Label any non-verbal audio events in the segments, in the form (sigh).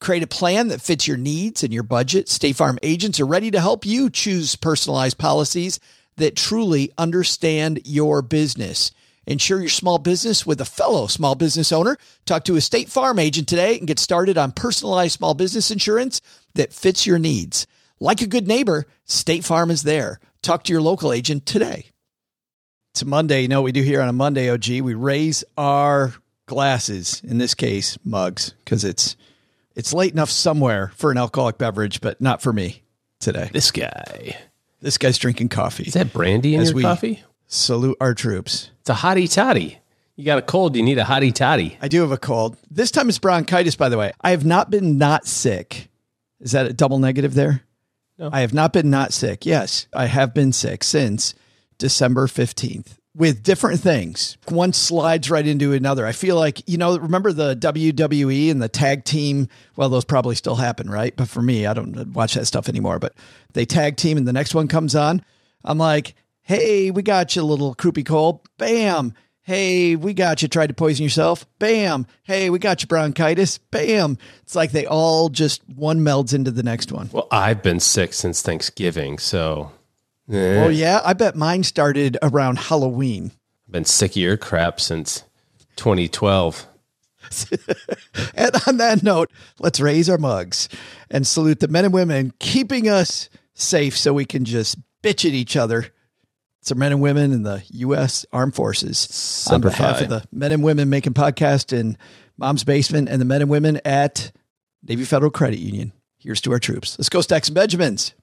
Create a plan that fits your needs and your budget. State Farm agents are ready to help you choose personalized policies that truly understand your business. Insure your small business with a fellow small business owner. Talk to a State Farm agent today and get started on personalized small business insurance that fits your needs. Like a good neighbor, State Farm is there. Talk to your local agent today. It's a Monday. You know what we do here on a Monday, OG? We raise our glasses, in this case, mugs, because it's it's late enough somewhere for an alcoholic beverage, but not for me today. This guy. This guy's drinking coffee. Is that brandy in As your coffee? Salute our troops. It's a hottie toddy. You got a cold, you need a hottie toddy. I do have a cold. This time it's bronchitis, by the way. I have not been not sick. Is that a double negative there? No. I have not been not sick. Yes, I have been sick since December 15th with different things. One slides right into another. I feel like, you know, remember the WWE and the tag team? Well, those probably still happen, right? But for me, I don't watch that stuff anymore. But they tag team and the next one comes on. I'm like, hey, we got you, little croupy cold. Bam. Hey, we got you. Tried to poison yourself. Bam. Hey, we got you bronchitis. Bam. It's like they all just one melds into the next one. Well, I've been sick since Thanksgiving, so eh, Oh, yeah. I bet mine started around Halloween. I've been sick of your crap since 2012. (laughs) And on that note, let's raise our mugs and salute the men and women keeping us safe so we can just bitch at each other. It's our men and women in the U.S. Armed Forces. on behalf Fi. of the men and women making podcast in Mom's Basement and the men and women at Navy Federal Credit Union. Here's to our troops. Let's go, Stacks and Benjamins.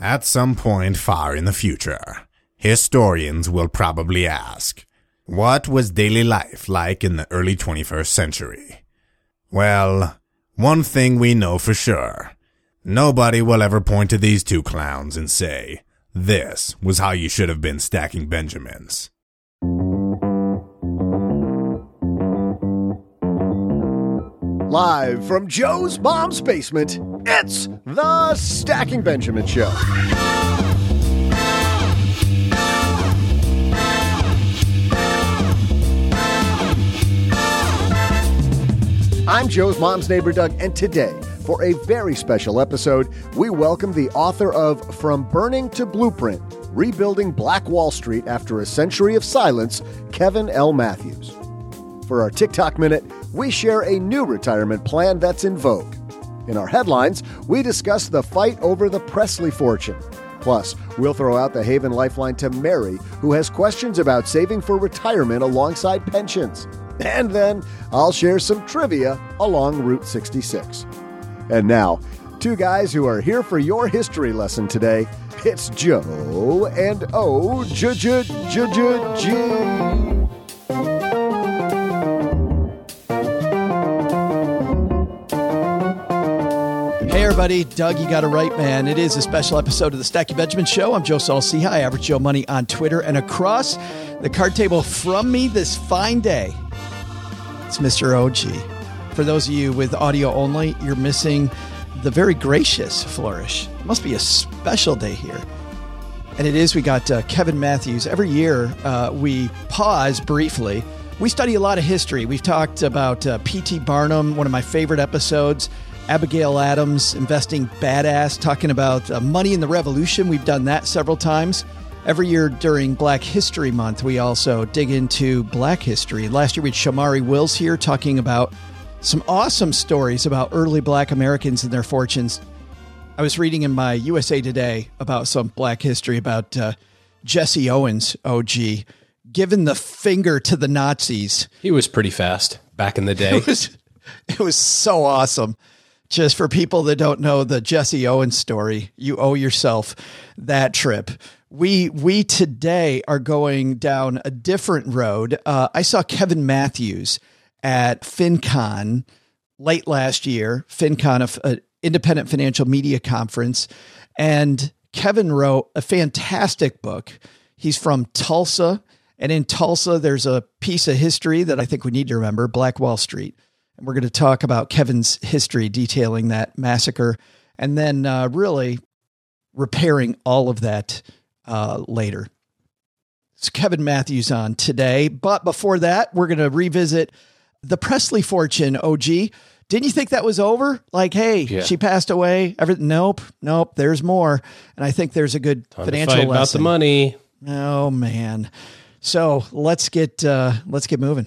At some point far in the future, historians will probably ask, what was daily life like in the early 21st century? Well, one thing we know for sure. Nobody will ever point to these two clowns and say, this was how you should have been stacking Benjamins. Live from Joe's mom's basement, it's the Stacking Benjamin Show. I'm Joe's mom's neighbor, Doug, and today, for a very special episode, we welcome the author of From Burning to Blueprint Rebuilding Black Wall Street After a Century of Silence, Kevin L. Matthews. For our TikTok minute, we share a new retirement plan that's in vogue. In our headlines, we discuss the fight over the Presley fortune. Plus, we'll throw out the Haven Lifeline to Mary, who has questions about saving for retirement alongside pensions. And then I'll share some trivia along Route 66. And now, two guys who are here for your history lesson today. It's Joe and O J J J J everybody. Doug, you got it right, man. It is a special episode of the Stacky Benjamin Show. I'm Joe Saul-Sehy, Average Joe Money on Twitter and across the card table from me this fine day. It's Mr. OG. For those of you with audio only, you're missing the very gracious flourish. It must be a special day here. And it is, we got uh, Kevin Matthews. Every year, uh, we pause briefly. We study a lot of history. We've talked about uh, P.T. Barnum, one of my favorite episodes, Abigail Adams, Investing Badass, talking about uh, money in the revolution. We've done that several times. Every year during Black History Month, we also dig into Black history. Last year, we had Shomari Wills here talking about some awesome stories about early Black Americans and their fortunes. I was reading in my USA Today about some black history about uh, Jesse Owens, OG, giving the finger to the Nazis. He was pretty fast back in the day. (laughs) It was, it was so awesome. Just for people that don't know the Jesse Owens story, you owe yourself that trip. We we today are going down a different road. Uh, I saw Kevin Matthews at FinCon late last year. FinCon, an independent financial media conference, and Kevin wrote a fantastic book. He's from Tulsa. And in Tulsa, there's a piece of history that I think we need to remember Black Wall Street. And we're going to talk about Kevin's history detailing that massacre and then uh, really repairing all of that uh, later. It's Kevin Matthews on today. But before that, we're going to revisit the Presley fortune, OG. Didn't you think that was over? Like, hey, yeah. she passed away. Everything? Nope, nope. There's more, and I think there's a good Time financial lesson about the money. Oh man. So let's get uh, let's get moving.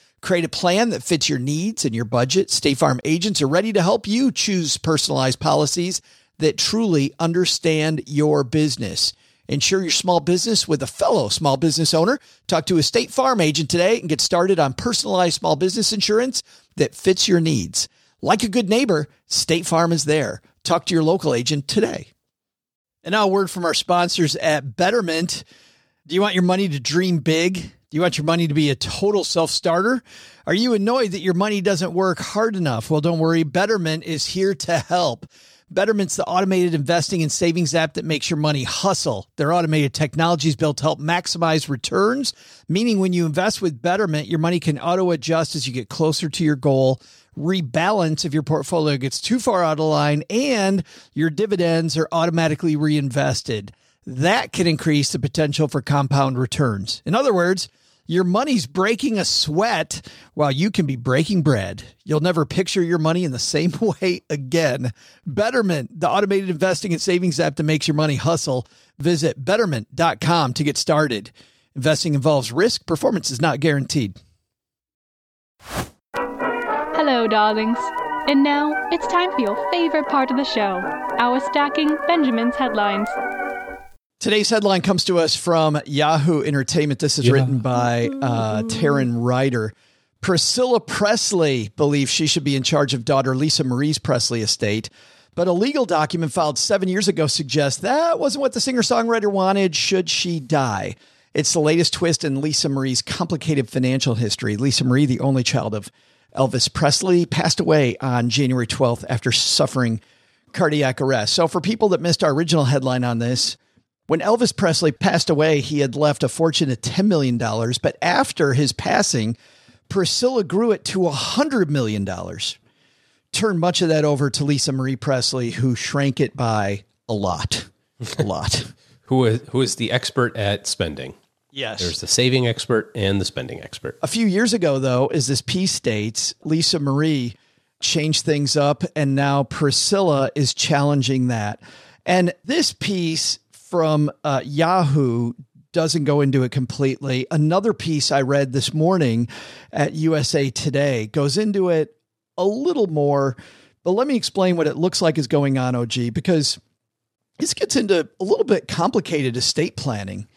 Create a plan that fits your needs and your budget. State Farm agents are ready to help you choose personalized policies that truly understand your business. Insure your small business with a fellow small business owner. Talk to a State Farm agent today and get started on personalized small business insurance that fits your needs. Like a good neighbor, State Farm is there. Talk to your local agent today. And now, a word from our sponsors at Betterment. Do you want your money to dream big? Do you want your money to be a total self starter? Are you annoyed that your money doesn't work hard enough? Well, don't worry. Betterment is here to help. Betterment's the automated investing and savings app that makes your money hustle. Their automated technology is built to help maximize returns, meaning when you invest with Betterment, your money can auto adjust as you get closer to your goal, rebalance if your portfolio gets too far out of line, and your dividends are automatically reinvested. That can increase the potential for compound returns. In other words, your money's breaking a sweat while you can be breaking bread. You'll never picture your money in the same (laughs) way again. Betterment, the automated investing and savings app that makes your money hustle. Visit betterment.com to get started. Investing involves risk, performance is not guaranteed. Hello, darlings. And now it's time for your favorite part of the show our stacking Benjamin's headlines. Today's headline comes to us from Yahoo Entertainment. This is yeah. written by uh, Taryn Ryder. Priscilla Presley believes she should be in charge of daughter Lisa Marie's Presley estate, but a legal document filed seven years ago suggests that wasn't what the singer songwriter wanted should she die. It's the latest twist in Lisa Marie's complicated financial history. Lisa Marie, the only child of Elvis Presley, passed away on January 12th after suffering cardiac arrest. So, for people that missed our original headline on this, when Elvis Presley passed away, he had left a fortune of $10 million. But after his passing, Priscilla grew it to $100 million. Turned much of that over to Lisa Marie Presley, who shrank it by a lot. A lot. (laughs) who, is, who is the expert at spending? Yes. There's the saving expert and the spending expert. A few years ago, though, as this piece states, Lisa Marie changed things up, and now Priscilla is challenging that. And this piece from uh, Yahoo doesn't go into it completely. Another piece I read this morning at USA Today goes into it a little more, but let me explain what it looks like is going on, OG, because this gets into a little bit complicated estate planning.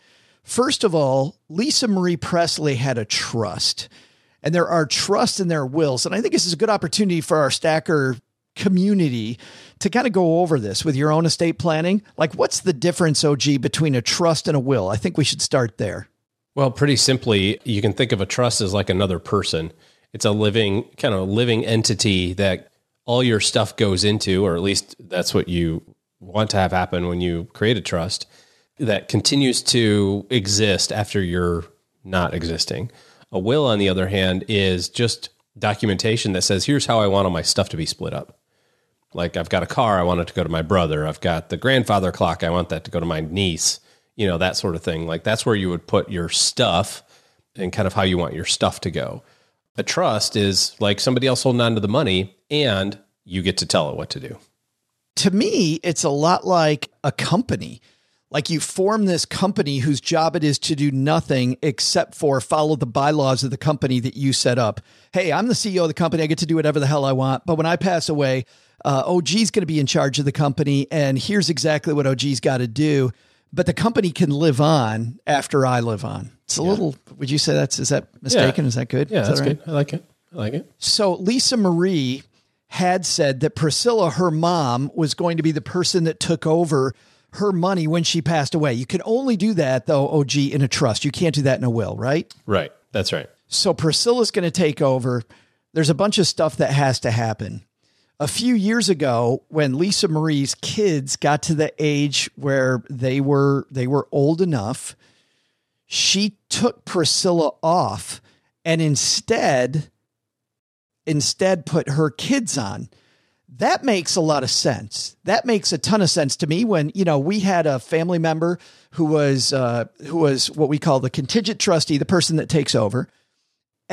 First of all, Lisa Marie Presley had a trust, and there are trusts in their wills. And I think this is a good opportunity for our stacker community to kind of go over this with your own estate planning. Like, what's the difference, OG, between a trust and a will? I think we should start there. Well, pretty simply, you can think of a trust as like another person. It's a living, kind of living entity that all your stuff goes into, or at least that's what you want to have happen when you create a trust that continues to exist after you're not existing. A will, on the other hand, is just documentation that says, here's how I want all my stuff to be split up. Like I've got a car, I want it to go to my brother. I've got the grandfather clock, I want that to go to my niece. You know, that sort of thing. Like that's where you would put your stuff and kind of how you want your stuff to go. A trust is like somebody else holding on to the money and you get to tell it what to do. To me, it's a lot like a company. Like you form this company whose job it is to do nothing except for follow the bylaws of the company that you set up. Hey, I'm the CEO of the company. I get to do whatever the hell I want. But when I pass away, uh, OG's going to be in charge of the company, and here's exactly what OG's got to do. but the company can live on after I live on. It's a little. Would you say that's is that mistaken? Yeah. Is that good? Yeah, Is that's right? good. I like it. I like it. So Lisa Marie had said that Priscilla, her mom, was going to be the person that took over her money when she passed away. You can only do that though, OG, in a trust. You can't do that in a will, right? Right. That's right. So Priscilla's going to take over. There's a bunch of stuff that has to happen. A few years ago, when Lisa Marie's kids got to the age where they were they were old enough, she took Priscilla off and instead instead put her kids on. That makes a lot of sense. That makes a ton of sense to me when, you know, we had a family member who was uh who was what we call the contingent trustee, the person that takes over.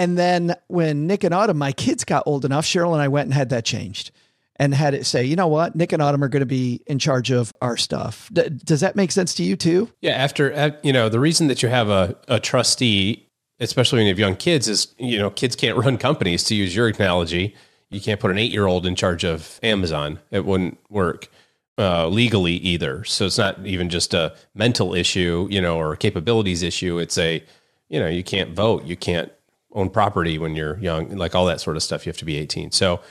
And then when Nick and Autumn, my kids got old enough, Cheryl and I went and had that changed and had it say, you know what, Nick and Autumn are going to be in charge of our stuff. D- does that make sense to you too? Yeah, after uh, you know, the reason that you have a, a trustee, especially when you have young kids, is you know, kids can't run companies. To use your analogy, you can't put an eight year old in charge of Amazon. It wouldn't work uh, legally either. So it's not even just a mental issue, you know, or a capabilities issue. It's a you know, you can't vote, you can't own property when you're young, like all that sort of stuff. You have to be 18. So,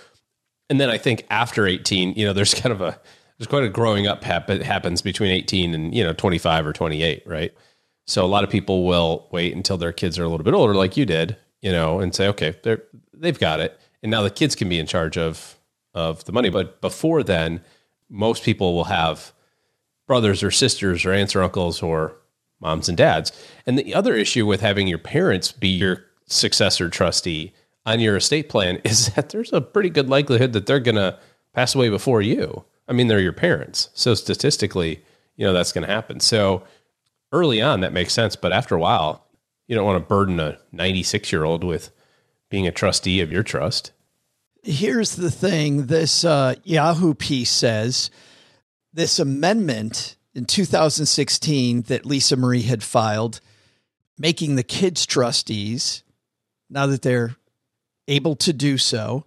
and then I think after 18, you know, (laughs) there's kind of a there's quite a growing up hap- happens between 18 and you know 25 or 28, right? So a lot of people will wait until their kids are a little bit older, like you did, you know, and say, okay, they're they've got it, and now the kids can be in charge of of the money. But before then, most people will have brothers or sisters or aunts or uncles or moms and dads. And the other issue with having your parents be your successor trustee on your estate plan (laughs) is that there's a pretty good likelihood that they're going to pass away before you. I mean, they're your parents. So statistically, you know, that's going to happen. So early on, that makes sense. But after a while, you don't want to burden a 96 year old with being a trustee of your trust. Here's the thing this uh, Yahoo piece says this amendment in 2016 that Lisa Marie had filed, making the kids trustees, now that they're able to do so,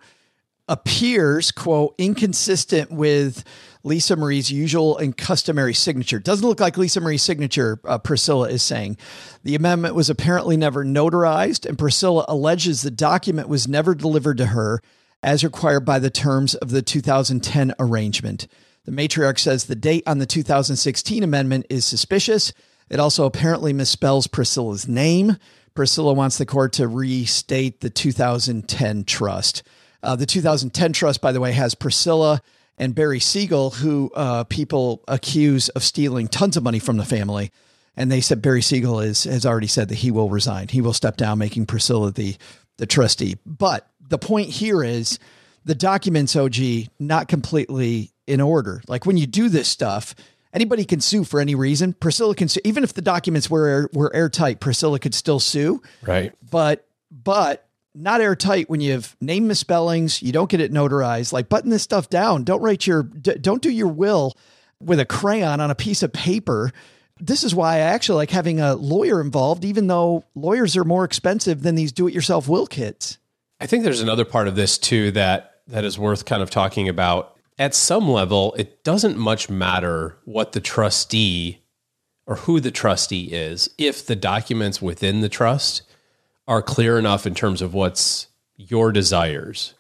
appears, quote, inconsistent with Lisa Marie's usual and customary signature. Doesn't look like Lisa Marie's signature, uh, Priscilla is saying. The amendment was apparently never notarized, and Priscilla alleges the document was never delivered to her as required by the terms of the 2010 arrangement. The matriarch says the date on the 2016 amendment is suspicious. It also apparently misspells Priscilla's name. Priscilla wants the court to restate the 2010 trust. Uh, the 2010 trust, by the way, has Priscilla and Barry Siegel, who uh, people accuse of stealing tons of money from the family. And they said Barry Siegel is, has already said that he will resign. He will step down, making Priscilla the, the trustee. But the point here is the documents, OG, not completely in order. Like when you do this stuff, anybody can sue for any reason. Priscilla can sue, even if the documents were were airtight. Priscilla could still sue, Right. but but not airtight when you have name misspellings. You don't get it notarized. Like button this stuff down. Don't write your d- don't do your will with a crayon on a piece of paper. This is why I actually like having a lawyer involved, even though lawyers are more expensive than these do-it-yourself will kits. I think there's another part of this too that that is worth kind of talking about. At some level, it doesn't much matter what the trustee or who the trustee is if the documents within the trust are clear enough in terms of what's your desires.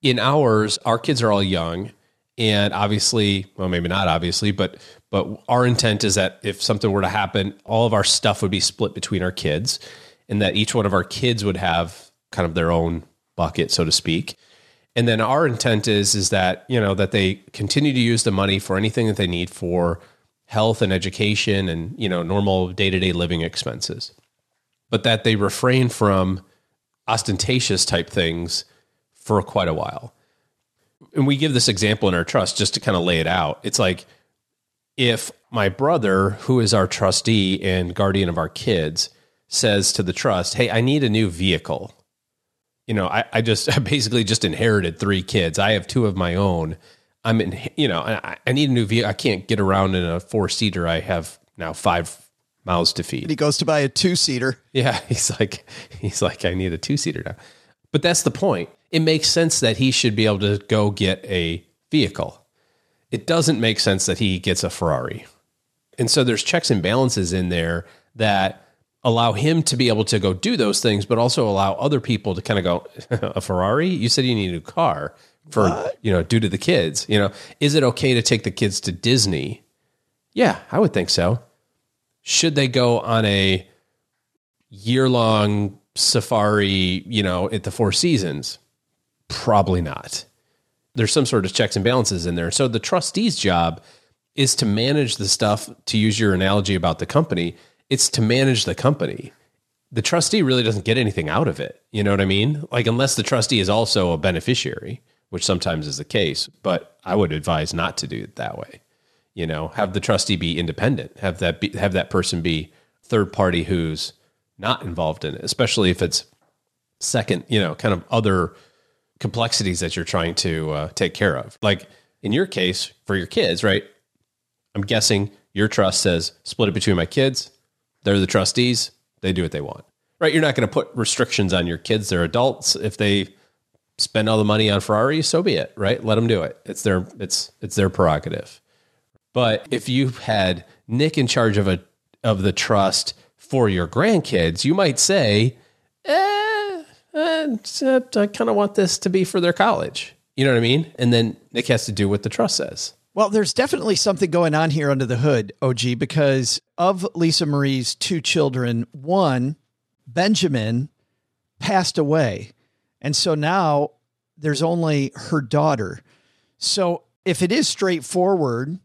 In ours, our kids are all young and obviously, well maybe not obviously, but but our intent is that if something were to happen, all of our stuff would be split between our kids and that each one of our kids would have kind of their own bucket so to speak. And then our intent is is that, you know, that they continue to use the money for anything that they need for health and education and, you know, normal day-to-day living expenses but that they refrain from ostentatious type things for quite a while. And we give this example in our trust just to kind of lay it out. It's like if my brother, who is our trustee and guardian of our kids, says to the trust, Hey, I need a new vehicle. You know, I, I just (laughs) I basically just inherited three kids. I have two of my own. I'm in, you know, I, I need a new vehicle. I can't get around in a four seater. I have now five mouths to feed. And He goes to buy a two-seater. Yeah, (laughs) he's like he's like I need a two seater now. But that's the point. It makes sense that he should be able to go get a vehicle. It doesn't make sense that he gets a Ferrari. And so there's checks and balances in there that allow him to be able to go do those things, but also allow other people to kind of go, (laughs) a Ferrari? You said you need a new car for, what? you know, due to the kids. You know, is it okay to take the kids to Disney? Yeah, I would think so. Should they go on a year long safari, you know, at the Four Seasons? Probably not. There's some sort of checks and balances in there. So the trustee's job is to manage the stuff, to use your analogy about the company, it's to manage the company. The trustee really doesn't get anything out of it. You know what I mean? Like, unless the trustee is also a beneficiary, which sometimes is the case, but I would advise not to do it that way. You know, have the trustee be independent, have that be, have that person be third party who's not involved in it, especially if it's second, you know, kind of other complexities that you're trying to uh, take care of. Like in your case, for your kids, right? I'm guessing your trust says split it between my kids. They're the trustees. They do what they want, right? You're not going to put restrictions on your kids. They're adults. If they spend all the money on Ferrari, so be it, right? Let them do it. It's their it's it's their prerogative. But if you had Nick in charge of a of the trust for your grandkids, you might say, eh, eh I kind of want this to be for their college. You know what I mean? And then Nick has to do what the trust says. Well, there's definitely something going on here under the hood, OG, because of Lisa Marie's two children, one, Benjamin, passed away. And so now there's only her daughter. So if it is straightforward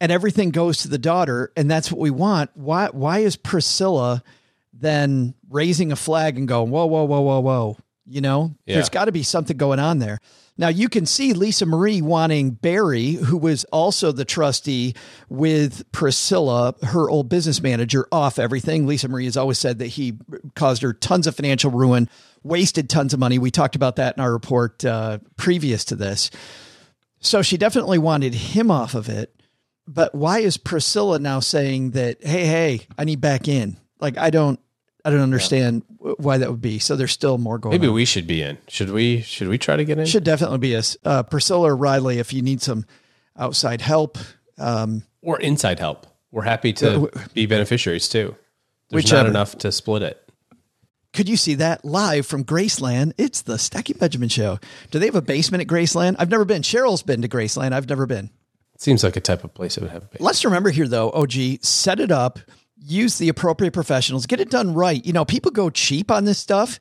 and everything goes to the daughter and that's what we want, why why is Priscilla then raising a flag and going, whoa, whoa, whoa, whoa, whoa? You know, yeah. there's got to be something going on there. Now you can see Lisa Marie wanting Barry, who was also the trustee with Priscilla, her old business manager, off everything. Lisa Marie has always said that he caused her tons of financial ruin, wasted tons of money. We talked about that in our report uh, previous to this. So she definitely wanted him off of it. But why is Priscilla now saying that, hey, hey, I need back in? Like, I don't, I don't understand. Why that would be. So there's still more going. Maybe on. we should be in. Should we? Should we try to get in? Should definitely be us. Uh, Priscilla or Riley, if you need some outside help um, or inside help, we're happy to uh, be beneficiaries too. There's whichever. not enough to split it. Could you see that live from Graceland? It's the Stacking Benjamin Show. Do they have a basement at Graceland? I've never been. Cheryl's been to Graceland. I've never been. Seems like a type of place that would have a basement. Let's remember here, though, OG, set it up use the appropriate professionals, get it done right. You know, people go cheap on this stuff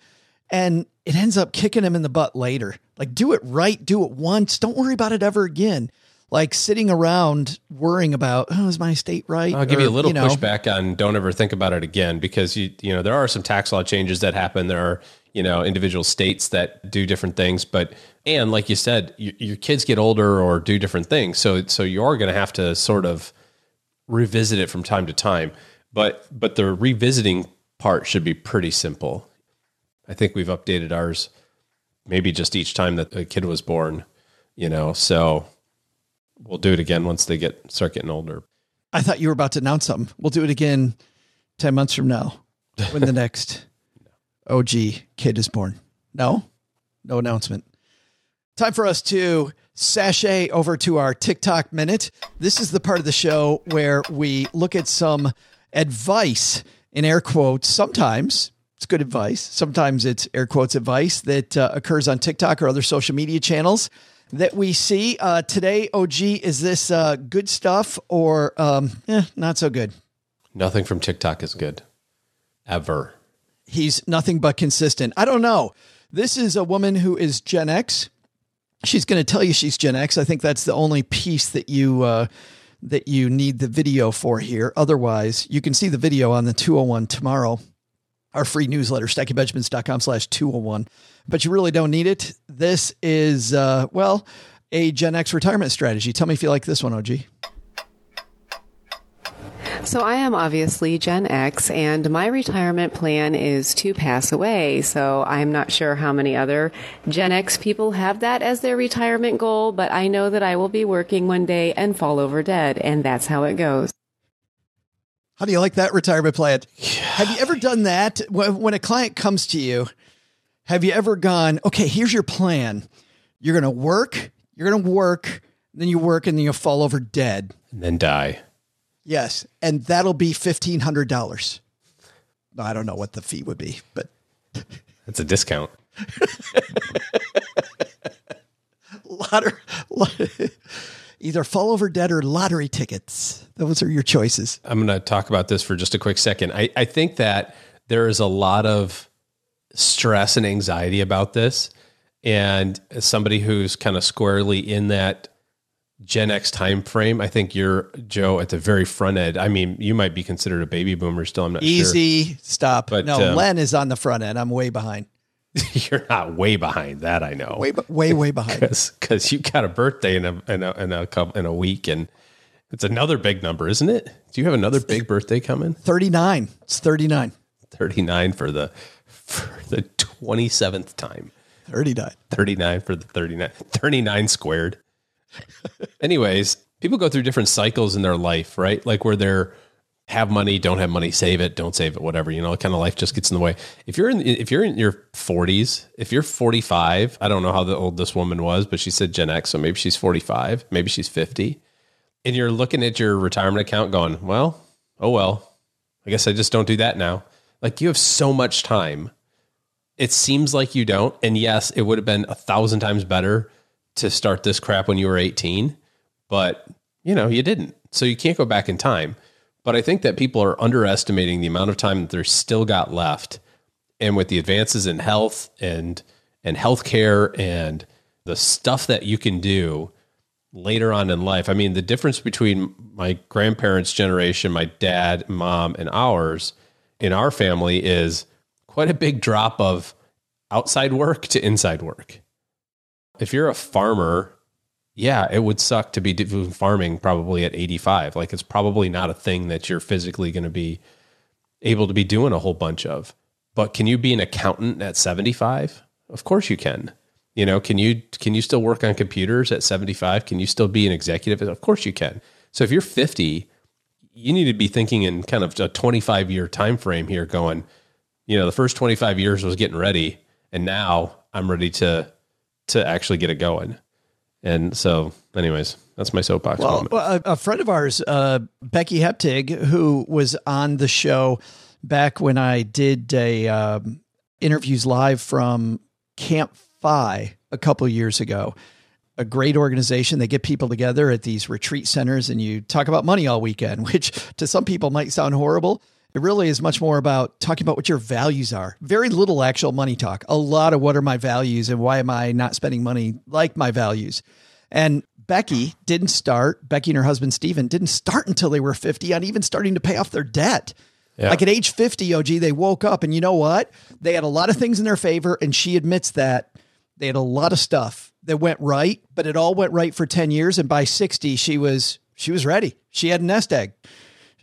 and it ends up kicking them in the butt later. Like, do it right, do it once. Don't worry about it ever again. Like sitting around worrying about, oh, is my estate right? I'll give or, you a little you know, pushback on don't ever think about it again because you you know there are some tax law changes that happen. There are you know individual states that do different things, but and like you said, you, your kids get older or do different things, so so you are going to have to sort of revisit it from time to time. But but the revisiting part should be pretty simple. I think we've updated ours maybe just each time that a kid was born, you know. So we'll do it again once they get start getting older. I thought you were about to announce something. We'll do it again 10 months from now when the (laughs) next OG kid is born. No? No announcement. Time for us to sashay over to our TikTok minute. This is the part of the show where we look at some advice in air quotes. Sometimes it's good advice. Sometimes it's air quotes advice that uh, occurs on TikTok or other social media channels that we see. Uh, today, OG, is this uh, good stuff or um, eh, not so good? Nothing from TikTok is good ever. He's nothing but consistent. I don't know. This is a woman who is Gen X. She's going to tell you she's Gen X. I think that's the only piece that you uh, that you need the video for here. Otherwise, you can see the video on the 201 tomorrow, our free newsletter, stackingbenjamins.com slash 201. But you really don't need it. This is, uh, well, a Gen X retirement strategy. Tell me if you like this one, OG. So I am obviously Gen X and my retirement plan is to pass away. So I'm not sure how many other Gen X people have that as their retirement goal, but I know that I will be working one day and fall over dead and that's how it goes. How do you like that retirement plan? Have you ever done that when a client comes to you? Have you ever gone, okay, here's your plan. You're going to work, you're going to work, then you work and then you fall over dead. And then die Yes, and that'll be fifteen hundred dollars. I don't know what the fee would be, but (laughs) That's a discount. (laughs) lottery, (laughs) either fall over dead or lottery tickets. Those are your choices. I'm going to talk about this for just a quick second. I, I think that there is a lot of stress and anxiety about this. And as somebody who's kind of squarely in that Gen X time frame, I think you're Joe at the very front end. I mean, you might be considered a baby boomer still. I'm not Easy, stop. But, no, um, Len is on the front end. I'm way behind. (laughs) You're not way behind that. I know. Way, way, way behind. (laughs) because you got a birthday in a in a in a couple in a week, and it's another big number, isn't it? Do you have another big birthday coming? Thirty nine. It's thirty nine. Thirty nine for the for the twenty seventh time. Thirty nine. 39 for the 39 39 squared anyways people go through different cycles in their life right? Like where they're have money don't have money save it don't save it whatever you know kind of life just gets in the way. If you're in if you're in your 40s if you're 45 i don't know how old this woman was but she said gen x so maybe she's 45 maybe she's 50 and you're looking at your retirement account going well oh well i guess i just don't do that now. Like you have so much time. It seems like you don't. And yes, it would have been a thousand times better to start this crap when you were 18, but you know, you didn't. So you can't go back in time. But I think that people are underestimating the amount of time that they're still got left. And with the advances in health and and healthcare and the stuff that you can do later on in life. I mean, the difference between my grandparents' generation, my dad, mom, and ours in our family is quite a big drop of outside work to inside work. If you're a farmer, yeah, it would suck to be farming probably at 85. Like it's probably not a thing that you're physically going to be able to be doing a whole bunch of. But can you be an accountant at 75? Of course you can. You know, can you can you still work on computers at 75? Can you still be an executive? Of course you can. So if you're 50, you need to be thinking in kind of a 25 year time frame here going, you know, the first 25 years was getting ready and now I'm ready to to actually get it going. And so anyways, that's my soapbox Well, moment. well, a, a friend of ours, uh, Becky Heptig, who was on the show back when I did a um, interviews live from Camp FI a couple years ago. A great organization. They get people together at these retreat centers, and you talk about money all weekend, (laughs) which to some people might sound horrible. It really is much more about talking about what your values are. Very little actual money talk. A lot of what are my values and why am I not spending money like my values. And Becky didn't start, Becky and her husband Steven didn't start until they were 50 on even starting to pay off their debt. Yeah. Like at age 50, OG, they woke up and you know what? They had a lot of things in their favor. And she admits that they had a lot of stuff that went right, but it all went right for 10 years. And by 60, she was, she was ready. She had a nest egg.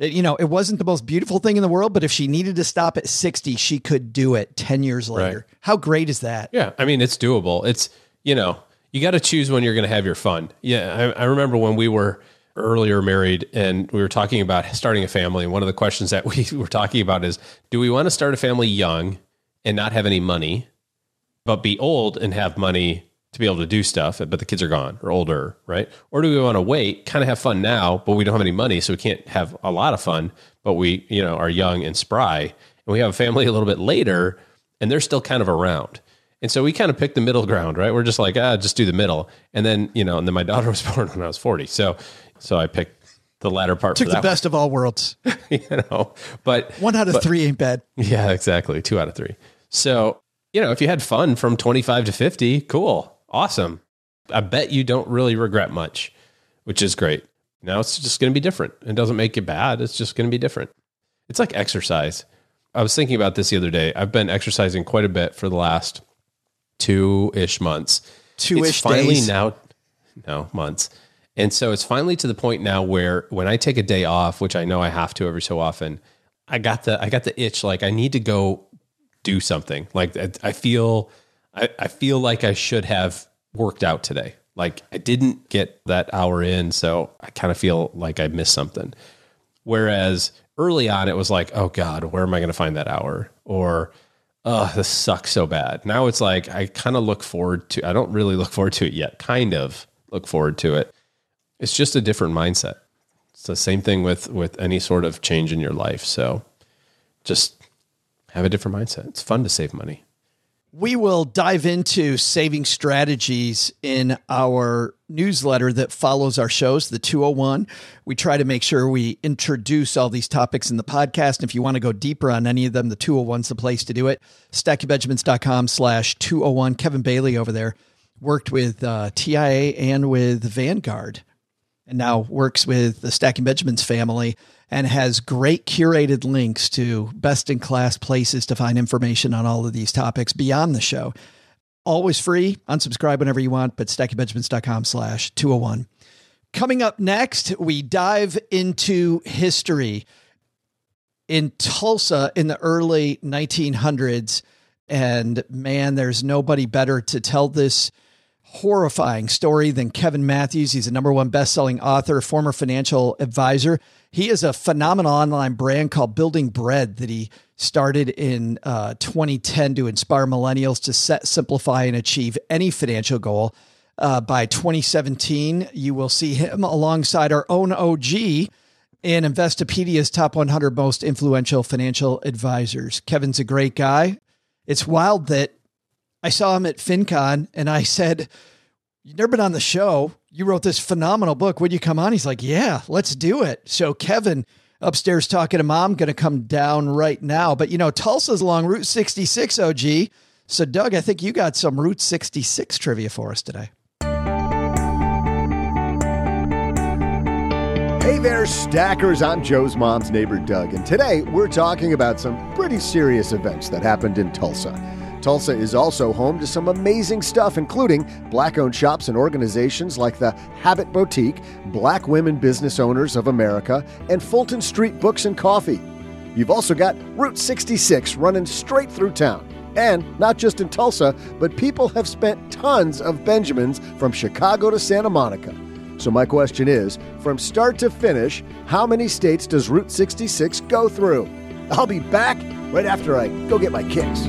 It- you know, it wasn't the most beautiful thing in the world, but if she needed to stop at 60, she could do it 10 years later. Right. How great is that? Yeah, I mean it's doable. It's you know you got to choose when you're going to have your fun. Yeah, I, I remember when we were earlier married and we were talking about starting a family. And one of the questions that (laughs) we were talking about is, do we want to start a family young and not have any money, but be old and have money to be able to do stuff, but the kids are gone or older, right? Or do we want to wait, kind of have fun now, but we don't have any money, so we can't have a lot of fun, but we you know are young and spry, and we have a family a little bit later, and they're still kind of around. And so we kind of picked the middle ground, right? We're just like, ah, just do the middle. And then, you know, and then my (laughs) daughter was born when I was 40. So, so I picked the latter part Took the best of all worlds. (laughs) you know, but One out of but- three ain't bad. yeah, exactly. Two out of three. So, you know, if you had fun from 25 to 50, cool. Awesome. I bet you don't really regret much, which is great. Now it's just going to be different. It doesn't make it bad. It's just going to be different. It's like exercise. I was thinking about this the other day. I've been exercising quite a bit for the last two ish months. Two-ish It's finally days. now, no months. And so it's finally to the point now where when I take a day off, which I know I have to every so often, I got the I got the itch like I need to go do something. Like I, I feel I, I feel like I should have worked out today. Like I didn't get that hour in, so I kind of feel like I missed something. Whereas early on, it was like, oh God, where am I going to find that hour? Or, oh, this sucks so bad. Now it's like, I kind of look forward to, I don't really look forward to it yet, kind of look forward to it. It's just a different mindset. It's the same thing with with any sort of change in your life. So just have a different mindset. It's fun to save money. We will dive into saving strategies in our newsletter that follows our shows, the 201. We try to make sure we introduce all these topics in the podcast. If you want to go deeper on any of them, the 201's the place to do it. StackingBenjamins.com slash 201. Kevin Bailey over there worked with uh, TIAA and with Vanguard and now works with the Stacking Benjamins family and has great curated links to best in class places to find information on all of these topics beyond the show. Always free. Unsubscribe whenever you want, but stackingbenjamins.com slash 201. Coming up next, we dive into history in Tulsa in the early 1900s. And man, there's nobody better to tell this horrifying story than Kevin Matthews. He's a number one best-selling author, former financial advisor. He has a phenomenal online brand called Building Bread that he started in uh, 2010 to inspire millennials to set, simplify, and achieve any financial goal. Uh, by 2017, you will see him alongside our own OG in Investopedia's top 100 most influential financial advisors. Kevin's a great guy. It's wild that I saw him at FinCon and I said, You've never been on the show. You wrote this phenomenal book. Would you come on? He's like, Yeah, let's do it. So, Kevin upstairs talking to mom, going to come down right now. But, you know, Tulsa's along Route 66, OG. So, Doug, I think you got some Route 66 trivia for us today. Hey there, stackers. I'm Joe's mom's neighbor, Doug, and today we're talking about some pretty serious events that happened in Tulsa. Tulsa is also home to some amazing stuff, including black owned shops and organizations like the Habit Boutique, Black Women Business Owners of America, and Fulton Street Books and Coffee. You've also got Route 66 running straight through town. And not just in Tulsa, but people have spent tons of Benjamins from Chicago to Santa Monica. So, my question is from start to finish, how many states does Route 66 go through? I'll be back right after I go get my kicks.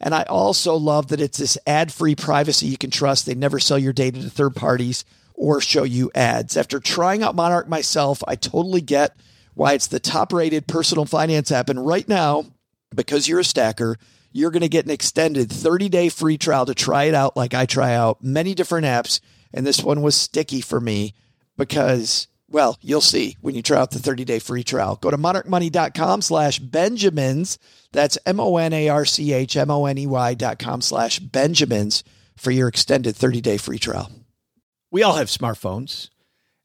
And I also love that it's this ad free privacy you can trust. They never sell your data to third parties or show you ads. After trying out Monarch myself, I totally get why it's the top rated personal finance app. And right now, because you're a stacker, you're going to get an extended 30 day free trial to try it out like I try out many different apps. And this one was sticky for me because well, you'll see when you try out the 30-day free trial. Go to monarchmoney.com slash Benjamins. That's M-O-N-A-R-C-H-M-O-N-E-Y dot com slash Benjamins for your extended 30-day free trial. We all have smartphones,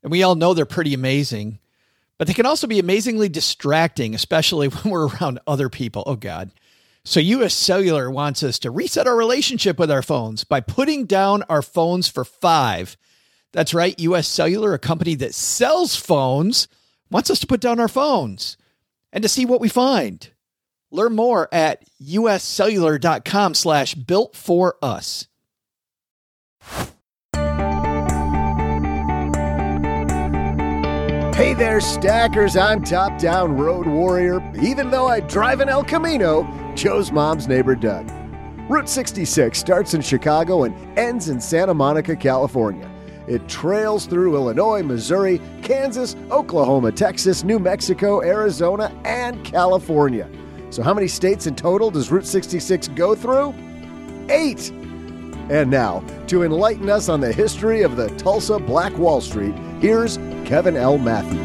and we all know they're pretty amazing, but they can also be amazingly distracting, especially (laughs) when we're around other people. Oh, God. So, US Cellular wants us to reset our relationship with our phones by putting down our phones for five – that's right. US Cellular, a company that sells phones, wants us to put down our phones and to see what we find. Learn more at uscellular.com slash built for us. Hey there, stackers. I'm Top Down Road Warrior. Even though I drive an El Camino, Joe's mom's neighbor Doug. Route 66 starts in Chicago and ends in Santa Monica, California. It trails through Illinois, Missouri, Kansas, Oklahoma, Texas, New Mexico, Arizona, and California. So, how many states in total does Route 66 go through? Eight! And now, to enlighten us on the history of the Tulsa Black Wall Street, here's Kevin L. Matthews.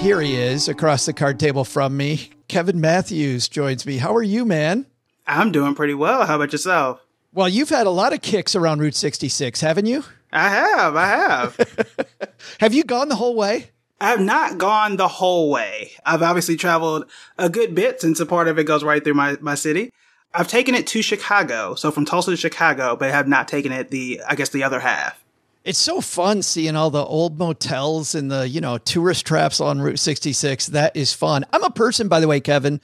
Here he is across the card table from me. Kevin Matthews joins me. How are you, man? I'm doing pretty well. How about yourself? Well, you've had a lot of kicks around Route 66, haven't you? I have. I have. (laughs) have you gone the whole way? I've not gone the whole way. I've obviously traveled a good bit since a part of it goes right through my, my city. I've taken it to Chicago, so from Tulsa to Chicago, but I have not taken it the, I guess, the other half. It's so fun seeing all the old motels and the, you know, tourist traps on Route 66. That is fun. I'm a person, by the way, Kevin,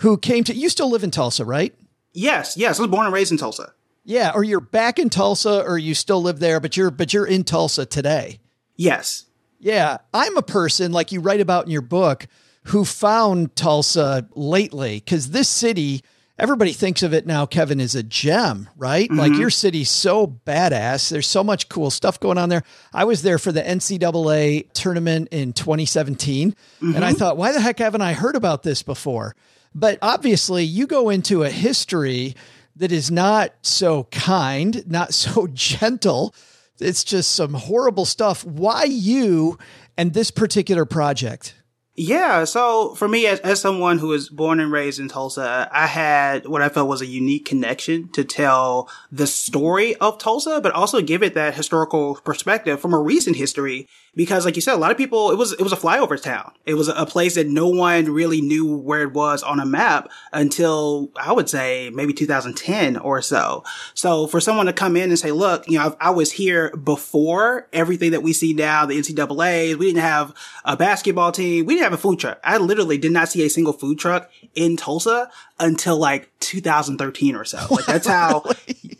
who came to, you still live in Tulsa, right? Yes, yes. I was born and raised in Tulsa. Yeah, or you're back in Tulsa or you still live there, but you're but you're in Tulsa today. Yes. Yeah, I'm a person like you write about in your book who found Tulsa lately cuz this city everybody thinks of it now Kevin is a gem, right? Mm-hmm. Like your city's so badass. There's so much cool stuff going on there. I was there for the NCAA tournament in 2017 mm-hmm. and I mm-hmm. thought, why the heck haven't I heard about this before? But obviously, you go into a history that is not so kind, not so (laughs) gentle. It's just some horrible stuff. Why you and this particular project? Yeah. So for me, as, as someone who was born and raised in Tulsa, I had what I felt was a unique connection to tell the story of Tulsa, but also give it that historical perspective from a recent history because like you said, a lot of people, it was, it was a flyover town. It was a place that no one really knew where it was on a map until I would say maybe 2010 or so. So for someone to come in and say, look, you know, I, I was here before everything that we see now, the NCAAs, we didn't have a basketball team. We didn't have a food truck. I literally did not see a single food truck in Tulsa until like 2013 or so. Like that's (laughs) how,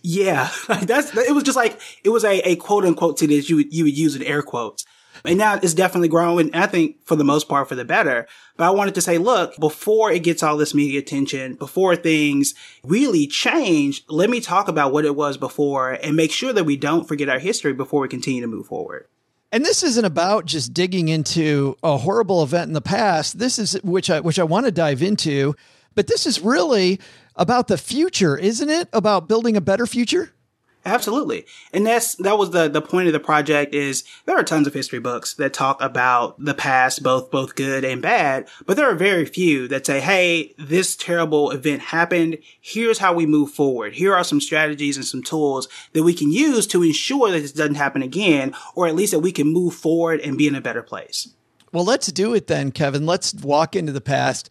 yeah, like (laughs) that's, it was just like, it was a, a quote unquote city that you would, you would use in air quotes. And now it's definitely growing. I think for the most part for the better. But I wanted to say, look, before it gets all this media attention, before things really change, let me talk about what it was before and make sure that we don't forget our history before we continue to move forward. And this isn't about just digging into a horrible event in the past. This is which I which I want to dive into, but this is really about the future, isn't it? About building a better future? Absolutely. And that's, that was the, the point of the project is there are tons of history books that talk about the past, both, both good and bad, but there are very few that say, Hey, this terrible event happened. Here's how we move forward. Here are some strategies and some tools that we can use to ensure that this doesn't happen again, or at least that we can move forward and be in a better place. Well, let's do it then, Kevin. Let's walk into the past.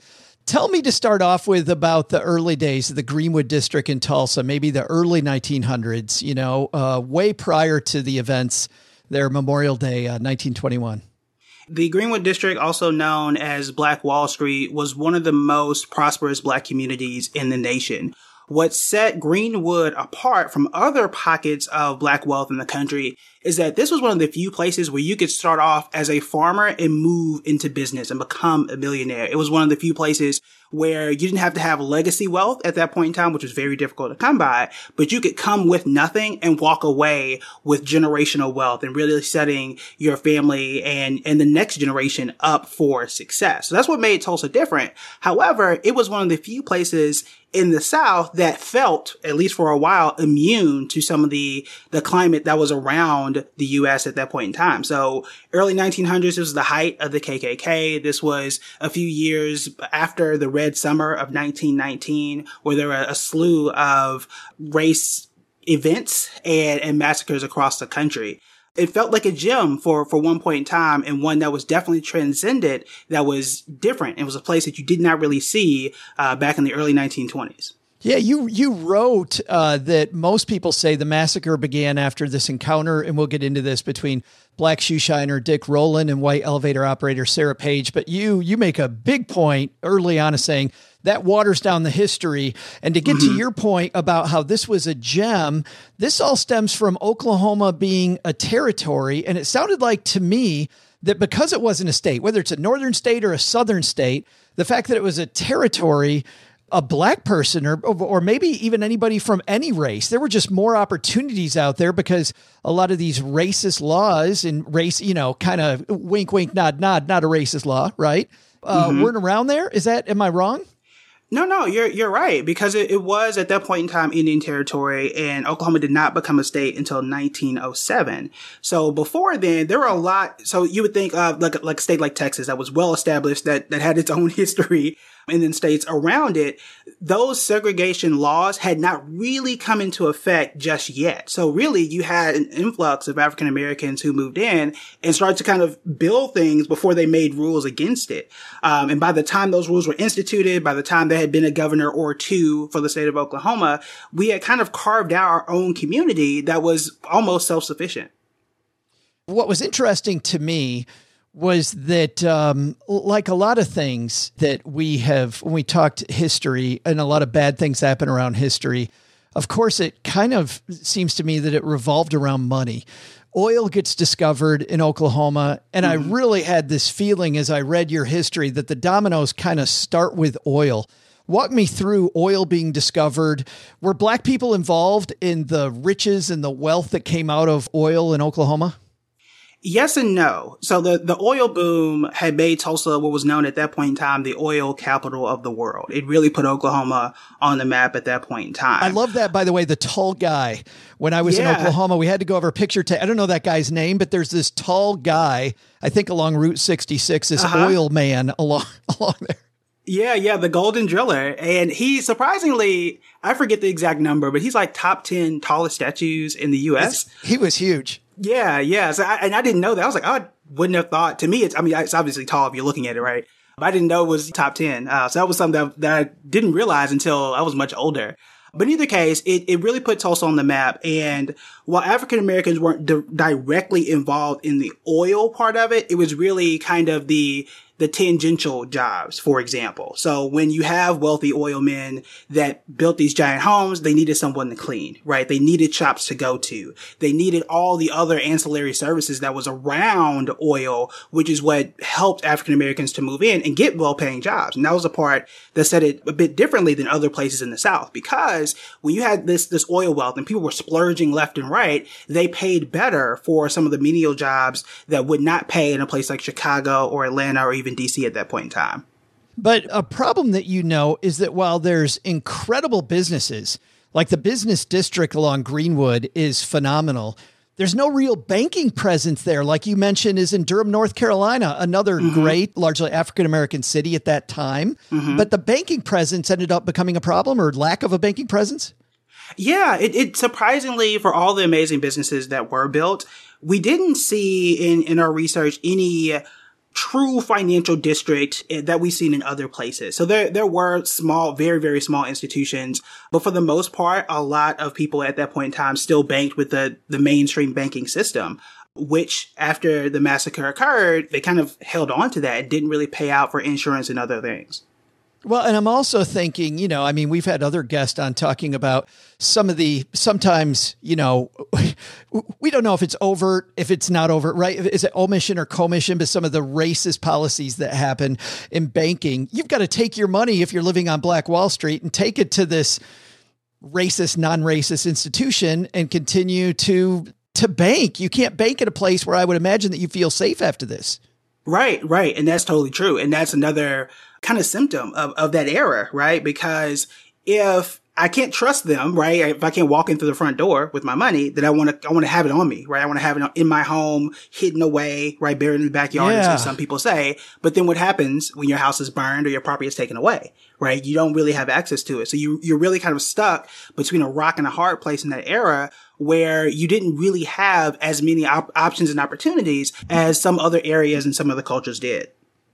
Tell me to start off with about the early days of the Greenwood District in Tulsa, maybe the early 1900s, you know, uh, way prior to the events there, Memorial Day, uh, 1921. The Greenwood District, also known as Black Wall Street, was one of the most prosperous black communities in the nation. What set Greenwood apart from other pockets of black wealth in the country is that this was one of the few places where you could start off as a farmer and move into business and become a millionaire. It was one of the few places where you didn't have to have legacy wealth at that point in time, which was very difficult to come by, but you could come with nothing and walk away with generational wealth and really setting your family and, and the next generation up for success. So that's what made Tulsa different. However, it was one of the few places in the South that felt, at least for a while, immune to some of the, the climate that was around the U.S. at that point in time. So early 1900s, was the height of the KKK. This was a few years after the Red Summer of 1919, where there were a slew of race events and, and massacres across the country it felt like a gem for, for one point in time and one that was definitely transcended that was different. It was a place that you did not really see uh, back in the early 1920s. Yeah, you you wrote uh, that most people say the massacre began after this encounter, and we'll get into this between Black Shoeshiner Dick Rowland and white elevator operator Sarah Page. But you you make a big point early on of saying that waters down the history. And to get mm-hmm. to your point about how this was a gem, this all stems from Oklahoma being a territory, and it sounded like to me that because it wasn't a state, whether it's a northern state or a southern state, the fact that it was a territory a black person or or maybe even anybody from any race. There were just more opportunities out there because a lot of these racist laws and race, you know, kind of wink, wink, nod, nod, not a racist law, right? Uh, mm-hmm. Weren't around there. Is that? Am I wrong? No, no, you're you're right because it, it, was at that point in time Indian territory, and Oklahoma did not become a state until 1907. So before then, there were a lot. So you would think of like like a state like Texas that was well established, that that had its own (laughs) history, and then states around it, those segregation laws had not really come into effect just yet. So really you had an influx of African Americans who moved in and started to kind of build things before they made rules against it. Um, and by the time those rules were instituted, by the time there had been a governor or two for the state of Oklahoma, we had kind of carved out our own community that was almost self-sufficient. What was interesting to me was that um, like a lot of things that we have when we talked history and a lot of bad things happen around history of course it kind of seems to me that it revolved around money. Oil gets discovered in oklahoma and mm-hmm. i really had this feeling as i read your history that the dominoes kind of start with oil. Walk me through oil being discovered. Were black people involved in the riches and the wealth that came out of oil in oklahoma Yes and no. So the, the oil boom had made Tulsa what was known at that point in time the oil capital of the world. It really put Oklahoma on the map at that point in time. I love that, by the way, the tall guy. When I was yeah. in Oklahoma, we had to go over a picture. I don't know that guy's name, but there's this tall guy, I think along Route 66, this uh-huh. oil man along, (laughs) along there. Yeah, yeah, the Golden Driller. And he surprisingly, I forget the exact number, but he's like top 10 tallest statues in the US. It's, he was huge. Yeah, yeah. So I, and I didn't know that. I was like, I wouldn't have thought. To me, it's I mean, it's obviously tall if you're looking at it, right? But I didn't know it was top ten. Uh, so that was something that, that I didn't realize until I was much older. But in either case, it, it really put Tulsa on the map. And while African Americans weren't di- directly involved in the oil part of it, it was really kind of the the tangential jobs, for example. So when you have wealthy oil men that built these giant homes, they needed someone to clean, right? They needed shops to go to. They needed all the other ancillary services that was around oil, which is what helped African Americans to move in and get well paying jobs. And that was the part that said it a bit differently than other places in the South because when you had this, this oil wealth and people were splurging left and right, they paid better for some of the menial jobs that would not pay in a place like Chicago or Atlanta or even even DC at that point in time. But a problem that you know is that while there's incredible businesses, like the business district along Greenwood is phenomenal. There's no real banking presence there, like you mentioned, is in Durham, North Carolina, another mm-hmm. great, largely African American city at that time. Mm-hmm. But the banking presence ended up becoming a problem or lack of a banking presence? Yeah, it, it surprisingly, for all the amazing businesses that were built, we didn't see in, in our research any true financial district eh, that we've seen in other places. So there, there were small, very, very small institutions, but for the most part, a lot of people at that point in time still banked with the, the mainstream banking system which after the massacre occurred, they kind of held on to that and didn't really pay out for insurance and other things. Well, and I'm also thinking, you know, I mean, we've had other guests on talking about some of the sometimes, you know, (laughs) we don't know if it's overt, if it's not overt, right? Is it omission or commission? But some of the racist policies that happen in banking, you've got to take your money if you're living on Black Wall Street and take it to this racist, non-racist institution and continue to to bank. You can't bank at a place where I would imagine that you feel safe after this. Right, right. And that's totally true. And that's another kind of symptom of, of that era, right? Because if I can't trust them, right? If I can't walk in through the front door with my money, then I want to, I want to have it on me, right? I want to have it in my home, hidden away, right? Buried in the backyard, yeah. as some people say. But then what happens when your house is burned or your property is taken away, right? You don't really have access to it. So you, you're really kind of stuck between a rock and a hard place in that era where you didn't really have as many op- options and opportunities as some other areas and some other cultures did.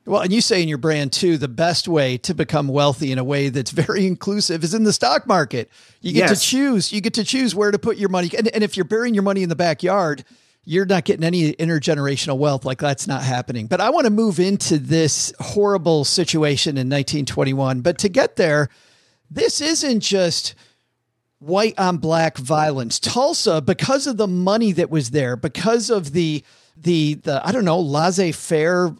Well, and you say in your brand too, the best way to become wealthy in a way that's very inclusive is in the stock market. You get yes. to choose. You get to choose where to put your money. And, and if you're burying your money in the backyard, you're not getting any intergenerational wealth. Like that's not happening. But I want to move into this horrible situation in 1921. But to get there, this isn't just white on black violence. Tulsa, because of the money that was there, because of the the the I don't know laissez faire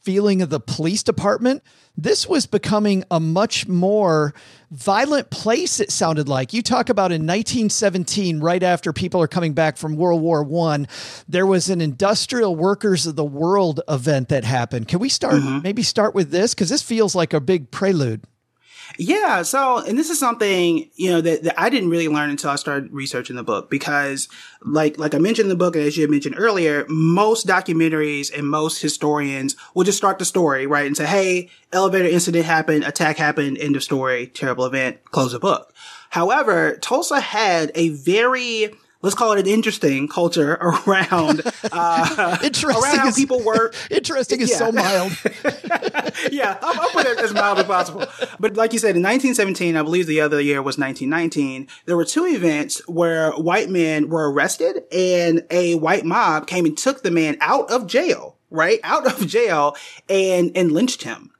feeling of the police department, this was becoming a much more violent place it sounded like you talk about in 1917 right after people are coming back from world war one there was an industrial workers of the world event that happened can we start mm-hmm. maybe start with this because this feels like a big prelude yeah. So, and this is something, you know, that, that I didn't really learn until I started researching the book because like, like I mentioned in the book, and as you mentioned earlier, most documentaries and most historians will just start the story, right? And say, Hey, elevator incident happened, attack happened, end of story, terrible event, close the book. However, Tulsa had a very let's call it an interesting culture (laughs) around uh, (laughs) interesting around how is, people work. (laughs) Interesting is yeah. so mild. yeah, I'll, I'll, put it as mild as possible. But like you said, in 1917, I believe the other year was 1919. There were two events where white men were arrested, and a white mob came and took the man out of jail. Right out of jail and and lynched him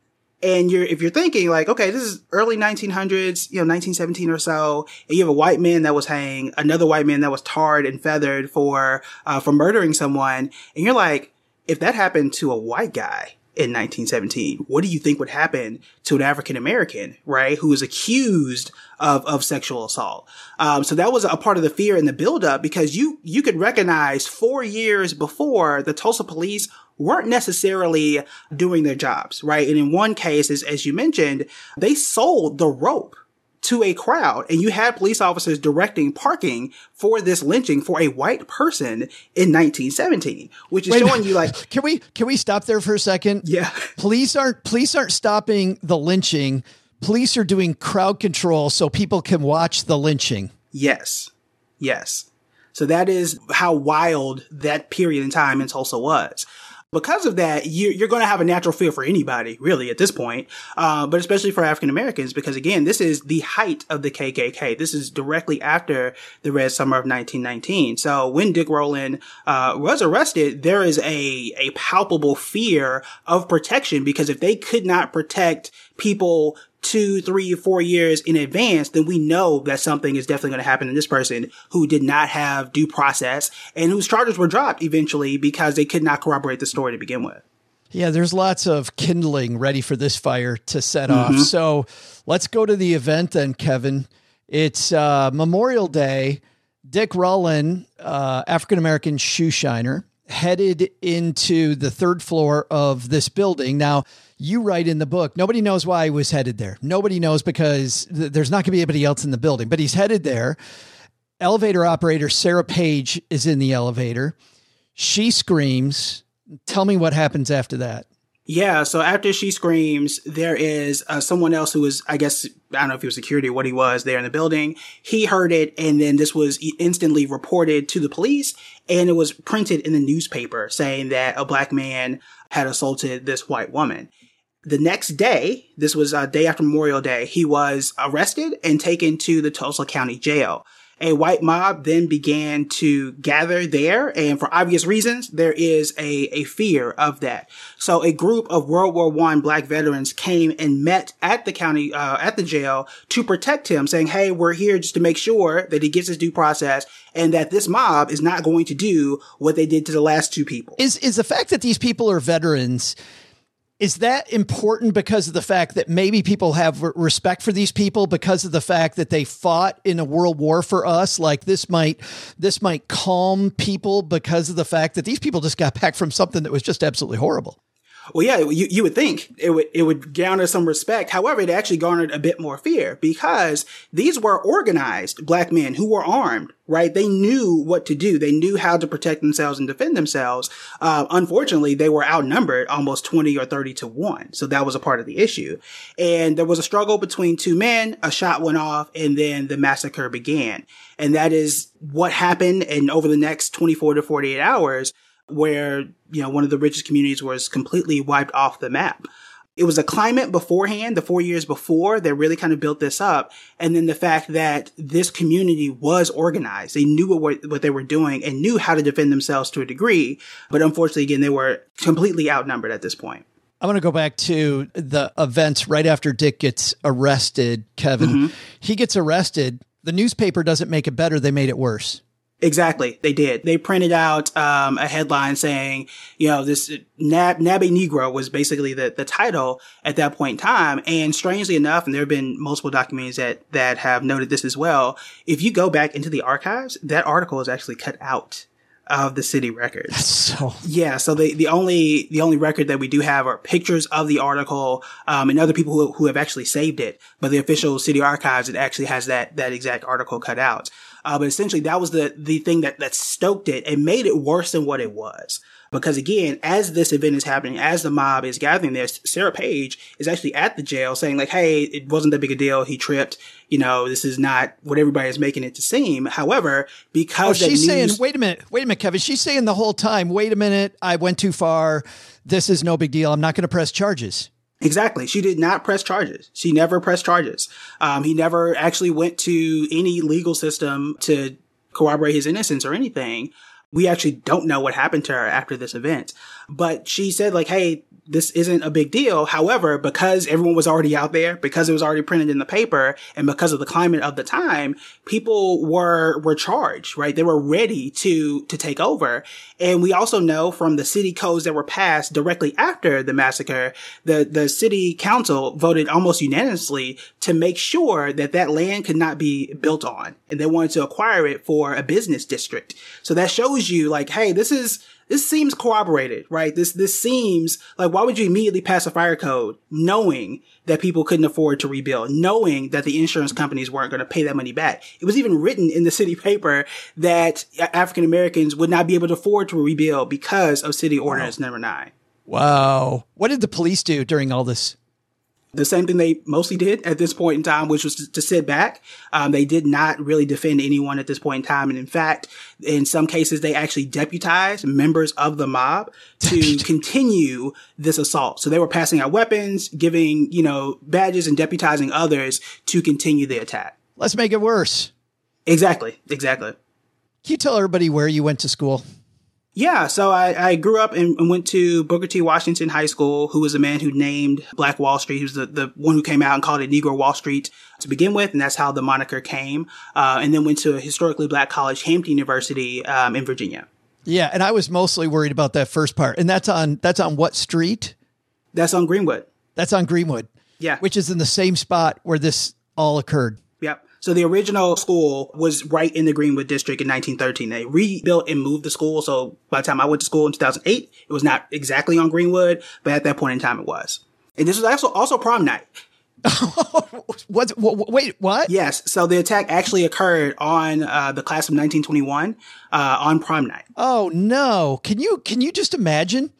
and you're if you're thinking like okay this is early 1900s you know 1917 or so and you have a white man that was hanged another white man that was tarred and feathered for uh, for murdering someone and you're like if that happened to a white guy in 1917 what do you think would happen to an african american right who is accused of of sexual assault um, so that was a part of the fear and the buildup because you you could recognize four years before the tulsa police weren't necessarily doing their jobs, right? And in one case, as, as you mentioned, they sold the rope to a crowd and you had police officers directing parking for this lynching for a white person in 1917 which is Wait, showing you like can we can we stop there for a second? Yeah. Police aren't police aren't stopping the lynching. Police are doing crowd control so people can watch the lynching. Yes. Yes. So that is how wild that period in time in Tulsa was because of that, you're, you're going to have a natural fear for anybody, really, at this point, uh, but especially for African Americans, because again, this is the height of the KKK. This is directly after the Red Summer of 1919. So when Dick Rowland uh, was arrested, there is a a palpable fear of protection because if they could not protect people two, three, four years in advance, then we know that something is definitely going to happen to this person who did not have due process and whose charges were dropped eventually because they could not corroborate the story to begin with. Yeah, there's lots of kindling ready for this fire to set mm-hmm. off. So let's go to the event then, Kevin. It's uh, Memorial Day. Dick Rowland, uh, African American shoe shiner, headed into the third floor of this building. Now, you write in the book, nobody knows why he was headed there. Nobody knows because th- there's not going to be anybody else in the building, but he's headed there. Elevator operator Sarah Page is in the elevator. She screams. Tell me what happens after that. Yeah, so after she screams, there is uh, someone else who was, I guess, I don't know if he was security or what he was there in the building. He heard it, and then this was instantly reported to the police, and it was printed in the newspaper saying that a black man had assaulted this white woman. The next day, this was a day after Memorial Day, he was arrested and taken to the Tulsa County Jail. A white mob then began to gather there, and for obvious reasons, there is a, a fear of that. So a group of World War One black veterans came and met at the county, uh, at the jail to protect him, saying, Hey, we're here just to make sure that he gets his due process and that this mob is not going to do what they did to the last two people. Is, is the fact that these people are veterans, is that important because of the fact that maybe people have respect for these people because of the fact that they fought in a world war for us? Like this might this might calm people because of the fact that these people just got back from something that was just absolutely horrible well, yeah, you, you would think it would, it would garner some respect. However, it actually garnered a bit more fear because these were organized black men who were armed, right? They knew what to do. They knew how to protect themselves and defend themselves. Uh, unfortunately, they were outnumbered almost 20 or 30 to one. So that was a part of the issue. And there was a struggle between two men. A shot went off and then the massacre began. And that is what happened. And over the next 24 to 48 hours, where, you know, one of the richest communities was completely wiped off the map. It was a climate beforehand, the four years before, that really kind of built this up. And then the fact that this community was organized. They knew what, what they were doing and knew how to defend themselves to a degree. But unfortunately, again, they were completely outnumbered at this point. I want to go back to the events right after Dick gets arrested, Kevin. Mm-hmm. He gets arrested. The newspaper doesn't make it better, they made it worse. Exactly. They did. They printed out um, a headline saying, you know, this Nab, Nab a Negro was basically the, the title at that point in time. And strangely enough, and there have been multiple documentaries that, that have noted this as well. If you go back into the archives, that article is actually cut out of the city records. So (laughs) yeah, so the the only the only record that we do have are pictures of the article um, and other people who who have actually saved it. But the official city archives it actually has that that exact article cut out. Uh, but essentially, that was the the thing that that stoked it and made it worse than what it was. Because again, as this event is happening, as the mob is gathering there, Sarah Page is actually at the jail saying like, Hey, it wasn't that big a deal. He tripped. You know, this is not what everybody is making it to seem. However, because oh, she's news- saying, wait a minute, wait a minute, Kevin. She's saying the whole time, wait a minute, I went too far. This is no big deal. I'm not going to press charges. Exactly. She did not press charges. She never pressed charges. Um, he never actually went to any legal system to corroborate his innocence or anything. We actually don't know what happened to her after this event, but she said like, Hey, this isn't a big deal. However, because everyone was already out there, because it was already printed in the paper, and because of the climate of the time, people were were charged, right? They were ready to to take over. And we also know from the city codes that were passed directly after the massacre, the the city council voted almost unanimously to make sure that that land could not be built on, and they wanted to acquire it for a business district. So that shows you, like, hey, this is this seems corroborated, right? This, this seems like why would you immediately pass a fire code knowing that people couldn't afford to rebuild, knowing that the insurance companies weren't going to pay that money back? It was even written in the city (laughs) paper that African Americans would not be able to afford to rebuild because of city ordinance wow. number nine. Wow. What did the police do during all this? The same thing they mostly did at this point in time, which was to, to sit back. Um, they did not really defend anyone at this point in time. And in fact, in some cases, they actually deputized members of the mob to (laughs) continue this assault. So they were passing out weapons, giving, you know, badges and deputizing others to continue the attack. Let's make it worse. Exactly. Exactly. Can you tell everybody where you went to school? Yeah, so I, I grew up and, and, went to Booker T. Washington High School, who was the man who named Black Wall Street. He was the, the one who came out and called it Negro Wall Street to begin with, and that's how the moniker came. Uh, and then went to a historically black college, Hampton University, um, in Virginia. Yeah, and I was mostly worried about that first part. And that's on that's on what street? That's on Greenwood. That's on Greenwood. Yeah. Which is in the same spot where this all occurred. So the original school was right in the Greenwood district in 1913. They rebuilt and moved the school. So by the time I went to school in 2008, it was not exactly on Greenwood, but at that point in time it was. And this was also, also prom night. (laughs) what, what, wait, what? Yes. So the attack actually occurred on uh, the class of 1921 uh, on prom night. Oh no! Can you can you just imagine?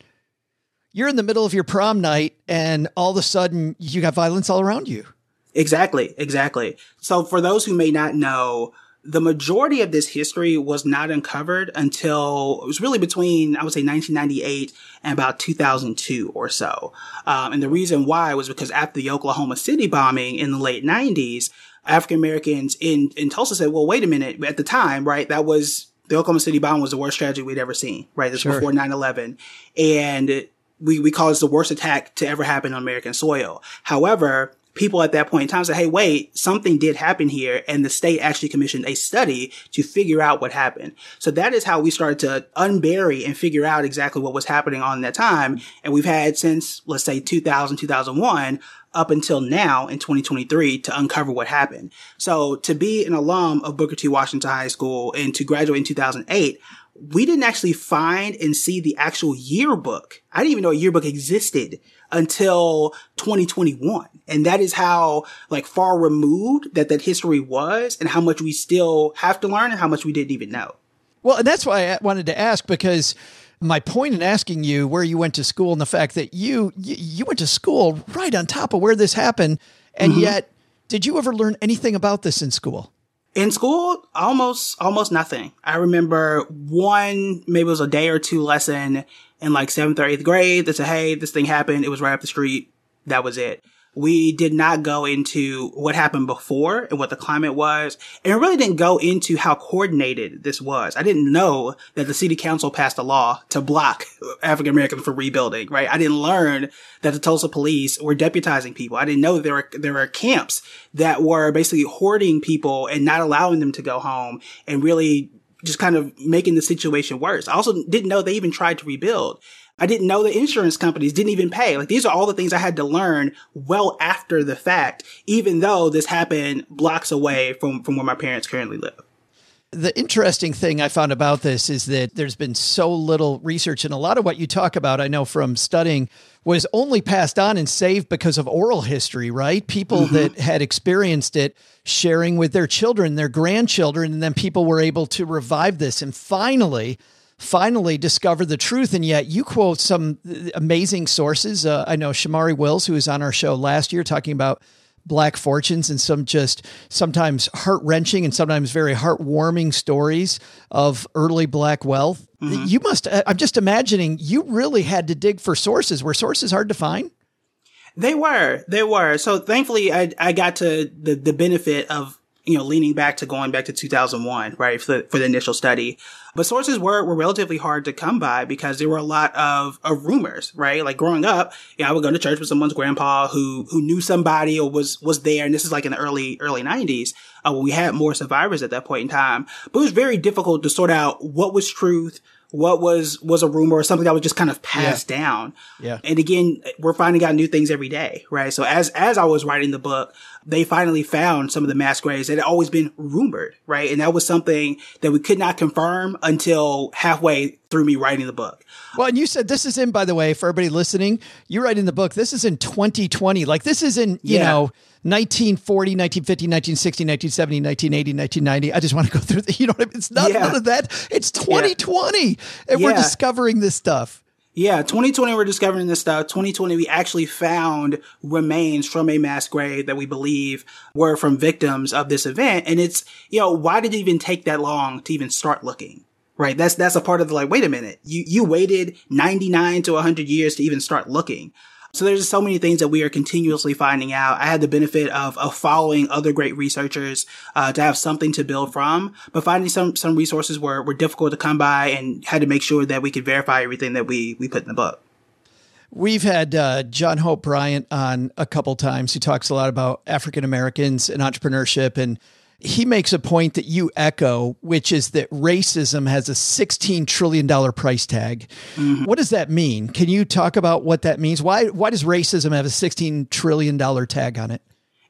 You're in the middle of your prom night, and all of a sudden you got violence all around you. Exactly, exactly. So for those who may not know, the majority of this history was not uncovered until it was really between, I would say 1998 and about 2002 or so. Um, and the reason why was because after the Oklahoma City bombing in the late 90s, African Americans in, in Tulsa said, well, wait a minute. At the time, right, that was the Oklahoma City bomb was the worst tragedy we'd ever seen, right? This sure. before 9-11. And we, we call it the worst attack to ever happen on American soil. However, people at that point in time said, Hey, wait, something did happen here. And the state actually commissioned a study to figure out what happened. So that is how we started to unbury and figure out exactly what was happening on that time. And we've had since, let's say 2000, 2001 up until now in 2023 to uncover what happened. So to be an alum of Booker T. Washington High School and to graduate in 2008, we didn't actually find and see the actual yearbook. I didn't even know a yearbook existed until 2021. And that is how like far removed that that history was and how much we still have to learn and how much we didn't even know. Well, and that's why I wanted to ask because my point in asking you where you went to school and the fact that you you, went to school right on top of where this happened and mm-hmm. yet did you ever learn anything about this in school? In school, almost almost nothing. I remember one maybe it was a day or two lesson in like seventh or eighth grade that said, Hey, this thing happened. It was right up the street. That was it. We did not go into what happened before and what the climate was. And it really didn't go into how coordinated this was. I didn't know that the city council passed a law to block (laughs) African Americans from rebuilding, right? I didn't learn that the Tulsa police were deputizing people. I didn't know there were, there were camps that were basically hoarding people and not allowing them to go home and really just kind of making the situation worse. I also didn't know they even tried to rebuild. I didn't know the insurance companies didn't even pay. Like these are all the things I had to learn well after the fact, even though this happened blocks away from, from where my parents currently live. The interesting thing I found about this is that there's been so little research, and a lot of what you talk about, I know from studying, was only passed on and saved because of oral history, right? People mm-hmm. that had experienced it sharing with their children, their grandchildren, and then people were able to revive this. And finally, finally discover the truth. And yet you quote some amazing sources. Uh, I know Shomari Wills, who was on our show last year talking about black fortunes and some just sometimes heart wrenching and sometimes very heartwarming stories of early black wealth. Mm-hmm. You must, I'm just imagining you really had to dig for sources. Were sources hard to find? They were, they were. So thankfully I, I got to the, the benefit of you know, leaning back to going back to 2001, right, for the, for the initial study. But sources were, were relatively hard to come by because there were a lot of, of rumors, right? Like growing up, you know, I would go to church with someone's grandpa who, who knew somebody or was, was there. And this is like in the early, early nineties, uh, when we had more survivors at that point in time. But it was very difficult to sort out what was truth, what was was a rumor or something that was just kind of passed yeah. down. Yeah. And again, we're finding out new things every day, right? So as as I was writing the book, they finally found some of the mass graves that had always been rumored, right? And that was something that we could not confirm until halfway through me writing the book. Well, and you said this is in, by the way, for everybody listening, you're writing the book. This is in 2020. Like this is in, you yeah. know, 1940, 1950, 1960, 1970, 1980, 1990. I just want to go through the, (laughs) you know what I mean? It's not yeah. none of that. It's 2020 yeah. and we're discovering this stuff. Yeah, 2020 we're discovering this stuff. 2020 we actually found remains from a mass grave that we believe were from victims of this event. And it's, you know, why did it even take that long to even start looking? Right? That's that's a part of the like, wait a minute. You you waited 99 to 100 years to even start looking. So there's so many things that we are continuously finding out. I had the benefit of, of following other great researchers uh, to have something to build from, but finding some some resources were, were difficult to come by and had to make sure that we could verify everything that we we put in the book. We've had uh, John Hope Bryant on a couple times. He talks a lot about African Americans and entrepreneurship and he makes a point that you echo, which is that racism has a $16 trillion price tag. Mm-hmm. What does that mean? Can you talk about what that means? Why, why does racism have a $16 trillion tag on it?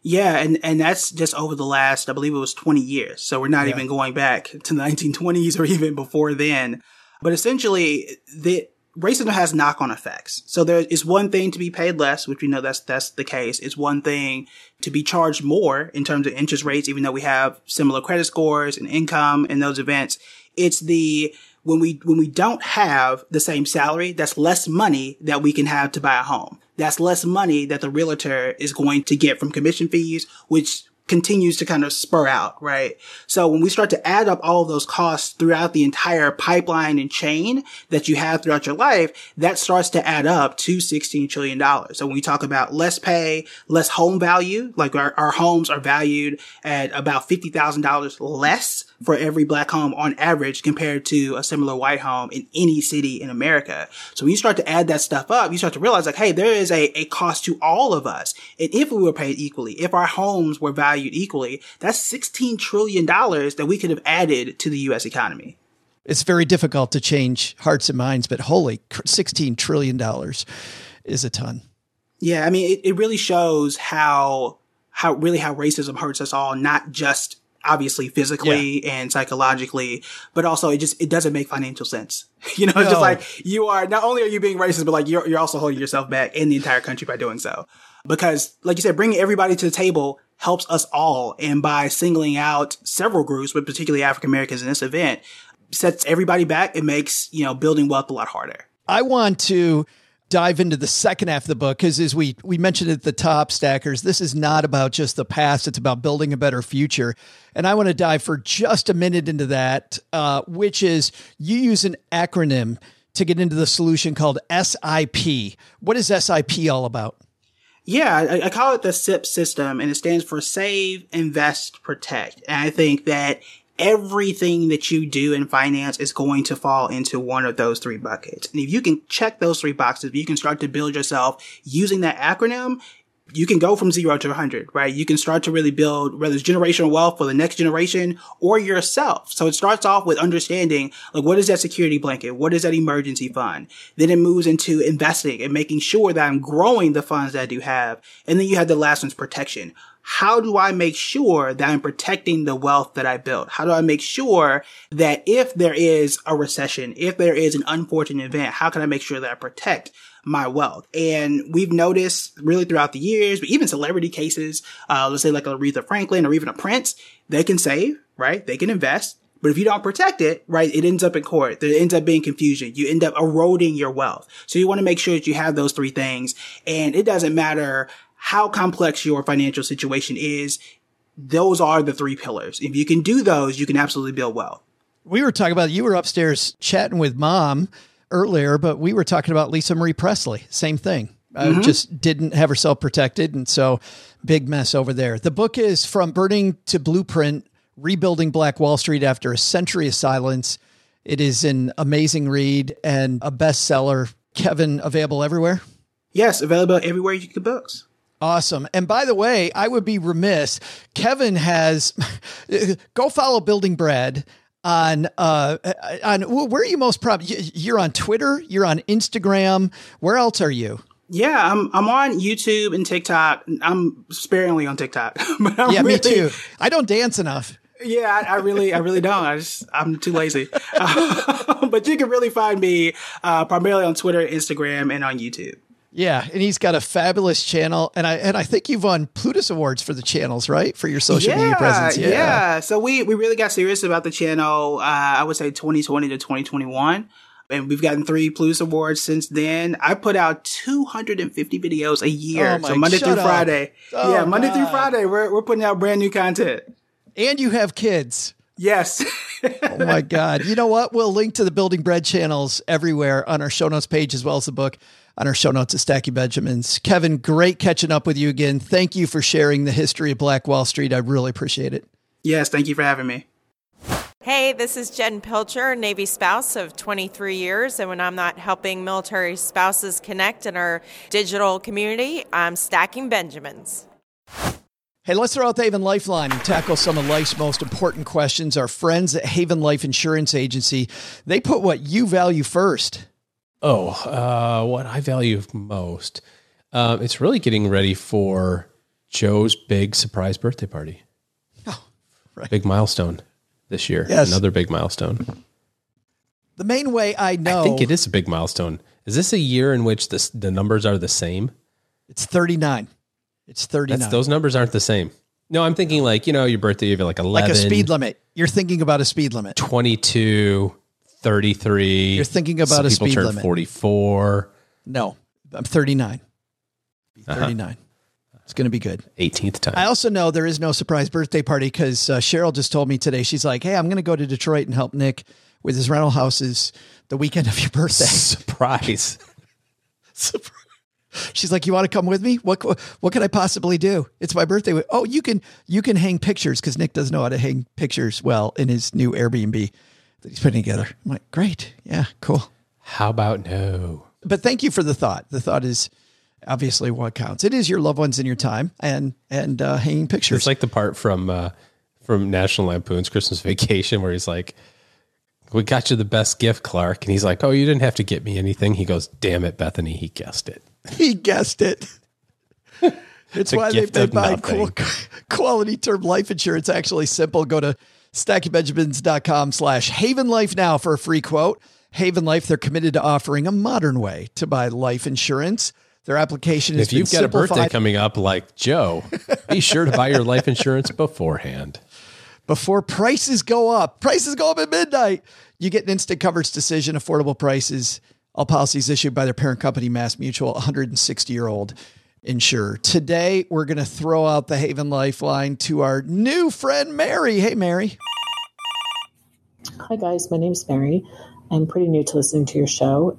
Yeah, and, and that's just over the last, I believe it was 20 years. So we're not yeah. even going back to the 1920s or even before then. But essentially, the, racism has knock-on effects. So there is one thing to be paid less, which we know that's that's the case. It's one thing to be charged more in terms of interest rates, even though we have similar credit scores and income in those events. It's the when we when we don't have the same salary, that's less money that we can have to buy a home. That's less money that the realtor is going to get from commission fees, which continues to kind of spur out, right? So when we start to add up all of those costs throughout the entire pipeline and chain that you have throughout your life, that starts to add up to $16 trillion. So when we talk about less pay, less home value, like our, our homes are valued at about $50,000 less for every black home on average compared to a similar white home in any city in America. So when you start to add that stuff up, you start to realize like, hey, there is a, a cost to all of us. And if we were paid equally, if our homes were valued equally, that's $16 trillion that we could have added to the U.S. economy. It's very difficult to change hearts and minds, but holy, $16 trillion is a ton. Yeah. I mean, it, it really shows how, how really how racism hurts us all, not just obviously physically yeah. and psychologically, but also it just, it doesn't make financial sense. (laughs) You know, it's no. just like you are, not only are you being racist, but like you're, you're also holding yourself back in the entire country by doing so. Because like you said, bringing everybody to the table helps us all. And by singling out several groups, but particularly African Americans in this event, sets everybody back. It makes, you know, building wealth a lot harder. I want to dive into the second half of the book because as we we mentioned at the top stackers this is not about just the past it's about building a better future. And i want to dive for just a minute into that uh, which is you use an acronym to get into the solution called sip what is sip all about? Yeah, I, I, call it the SIP system and it stands for save, invest, protect. And I think that everything that you do in finance is going to fall into one of those three buckets. And if you can check those three boxes, you can start to build yourself using that acronym, you can go from zero to 100, right? You can start to really build whether it's generational wealth for the next generation or yourself. So it starts off with understanding like what is that security blanket? What is that emergency fund? Then it moves into investing and making sure that I'm growing the funds that I do have. And then you have the last one's protection. How do I make sure that I'm protecting the wealth that I built? How do I make sure that if there is a recession, if there is an unfortunate event, how can I make sure that I protect my wealth. And we've noticed really throughout the years, but even celebrity cases, uh, let's say like Aretha Franklin or even a Prince, they can save, right? They can invest. But if you don't protect it, right, it ends up in court. There ends up being confusion. You end up eroding your wealth. So you want to make sure that you have those three things. And it doesn't matter how complex your financial situation is. Those are the three pillars. If you can do those, you can absolutely build wealth. We were talking about, you were upstairs chatting with mom earlier, but we were talking about Lisa Marie Presley. Same thing. Uh, mm-hmm. just didn't have herself protected. And so big mess over there. The book is From Burning to Blueprint Rebuilding Black Wall Street After a Century of Silence. It is an amazing read and a bestseller. Kevin, available everywhere? Yes, available everywhere you get books. Awesome. And by the way, I would be remiss. Kevin has (laughs) go follow Building Bread on uh on where are you most proud you're on twitter you're on instagram where else are you? Yeah i'm i'm on youtube and tiktok. I'm sparingly on tiktok (laughs) but I'm yeah really, me too. I don't dance enough. Yeah I, I, really i really don't. I just i'm too lazy. Uh, (laughs) but you can really find me uh, primarily on twitter instagram and on youtube yeah, and he's got a fabulous channel, and I and I think you've won Plutus awards for the channels, right? For your social yeah, media presence. Yeah. yeah. So we we really got serious about the channel. Uh, I would say 2020 to 2021, and we've gotten three Plutus awards since then. I put out 250 videos a year, oh so Monday through up. Friday. Oh yeah, Monday God. through Friday, we're we're putting out brand new content. And you have kids. Yes. (laughs) oh my God. You know what? We'll link to the Building Bread channels everywhere on our show notes page as well as the book on our show notes at Stacking Benjamins. Kevin, great catching up with you again. Thank you for sharing the history of Black Wall Street. I really appreciate it. Yes, thank you for having me. Hey, this is Jen Pilcher, Navy spouse of 23 years. And when I'm not helping military spouses connect in our digital community, I'm stacking Benjamins. Hey, let's throw out the Haven Lifeline and tackle some of life's most important questions. Our friends at Haven Life Insurance Agency, they put what you value first. Oh, uh, what I value most. Um, it's really getting ready for Joe's big surprise birthday party. Oh, right. Big milestone this year. Yes. Another big milestone. The main way I know. I think it is a big milestone. Is this a year in which this, the numbers are the same? It's 39. It's 39. That's, those numbers aren't the same. No, I'm thinking like, you know, your birthday, you have like 11. Like a speed limit. You're thinking about a speed limit. 22. 33. You're thinking about Some a speed limit. 44. No, I'm 39. 39. Uh-huh. It's going to be good. 18th time. I also know there is no surprise birthday party because uh, Cheryl just told me today. She's like, "Hey, I'm going to go to Detroit and help Nick with his rental houses the weekend of your birthday." (laughs) Surprise. Surprise. She's like, "You want to come with me? What what can I possibly do? It's my birthday. Oh, you can you can hang pictures because Nick doesn't know how to hang pictures well in his new Airbnb that he's putting together. I'm like, great. Yeah, cool. How about no? But thank you for the thought. The thought is obviously what counts. It is your loved ones in your time and and uh, hanging pictures. It's like the part from uh, from National Lampoon's Christmas Vacation where he's like, "We got you the best gift, Clark," and he's like, "Oh, you didn't have to get me anything." He goes, "Damn it, Bethany, he guessed it. (laughs) He guessed it." (laughs) It's why they, they buy cool, (laughs) quality term life insurance. Actually, simple. Go to stackingbenjamins.com slash Haven Life now for a free quote. Haven Life, they're committed to offering a modern way to buy life insurance. Their application is If you've got a birthday coming up like Joe, be sure to buy your life insurance beforehand. Before prices go up. Prices go up at midnight. You get an instant coverage decision, affordable prices. All policies issued by their parent company, Mass Mutual, 160 year old insurer. Today, we're going to throw out the Haven Lifeline to our new friend, Mary. Hey, Mary. Hi, guys. My name's Mary. I'm pretty new to listening to your show.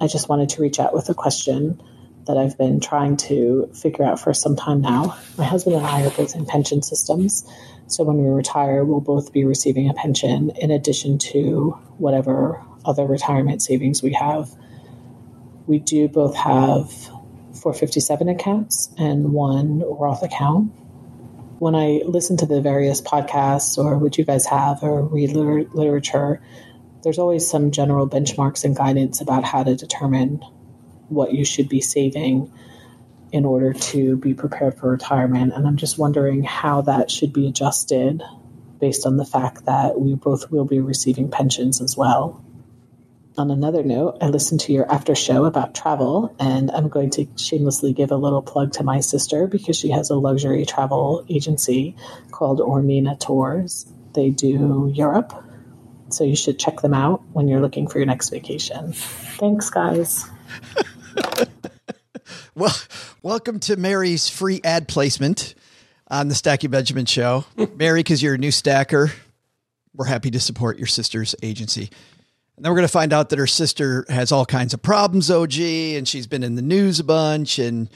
I just wanted to reach out with a question that I've been trying to figure out for some time now. My husband and I are both in pension systems. So when we retire, we'll both be receiving a pension in addition to whatever other retirement savings we have. We do both have 457 accounts and one Roth account. When I listen to the various podcasts or what you guys have or read liter- literature, there's always some general benchmarks and guidance about how to determine what you should be saving in order to be prepared for retirement. And I'm just wondering how that should be adjusted based on the fact that we both will be receiving pensions as well. On another note, I listened to your after show about travel, and I'm going to shamelessly give a little plug to my sister because she has a luxury travel agency called Ormina Tours. They do Europe, so you should check them out when you're looking for your next vacation. Thanks, guys. (laughs) well, welcome to Mary's free ad placement on the Stacking Benjamin show. Mary, because you're a new stacker, we're happy to support your sister's agency. And then we're going to find out that her sister has all kinds of problems, OG, and she's been in the news a bunch. And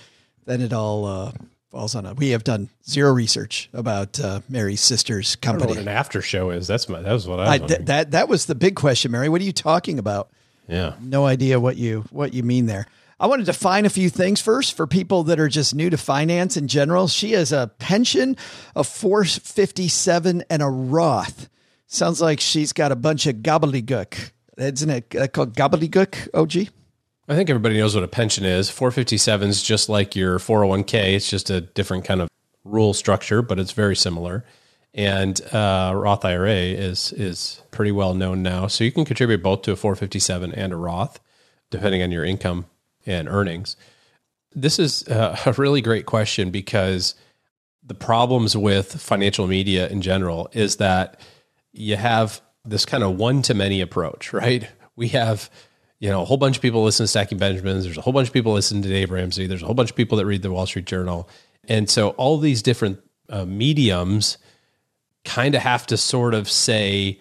then it all uh, falls on us. We have done zero research about uh, Mary's sister's company. what an after show is. That's my, that was what I I, th- that that was the big question, Mary. What are you talking about? Yeah. No idea what you what you mean there. I want to define a few things first for people that are just new to finance in general. She has a pension of 457 and a Roth. Sounds like she's got a bunch of gobbledygook. Isn't it called gobbledygook, OG? I think everybody knows what a pension is. 457 is just like your 401k. It's just a different kind of rule structure, but it's very similar. And uh, Roth IRA is is pretty well known now. So you can contribute both to a 457 and a Roth, depending on your income and earnings. This is (laughs) a really great question because the problems with financial media in general is that you have this kind of one to many approach, right? We have, you know, a whole bunch of people listen to Stacking Benjamins. There's a whole bunch of people listen to Dave Ramsey. There's a whole bunch of people that read the Wall Street Journal. And so all these different uh, mediums kind of have to sort of say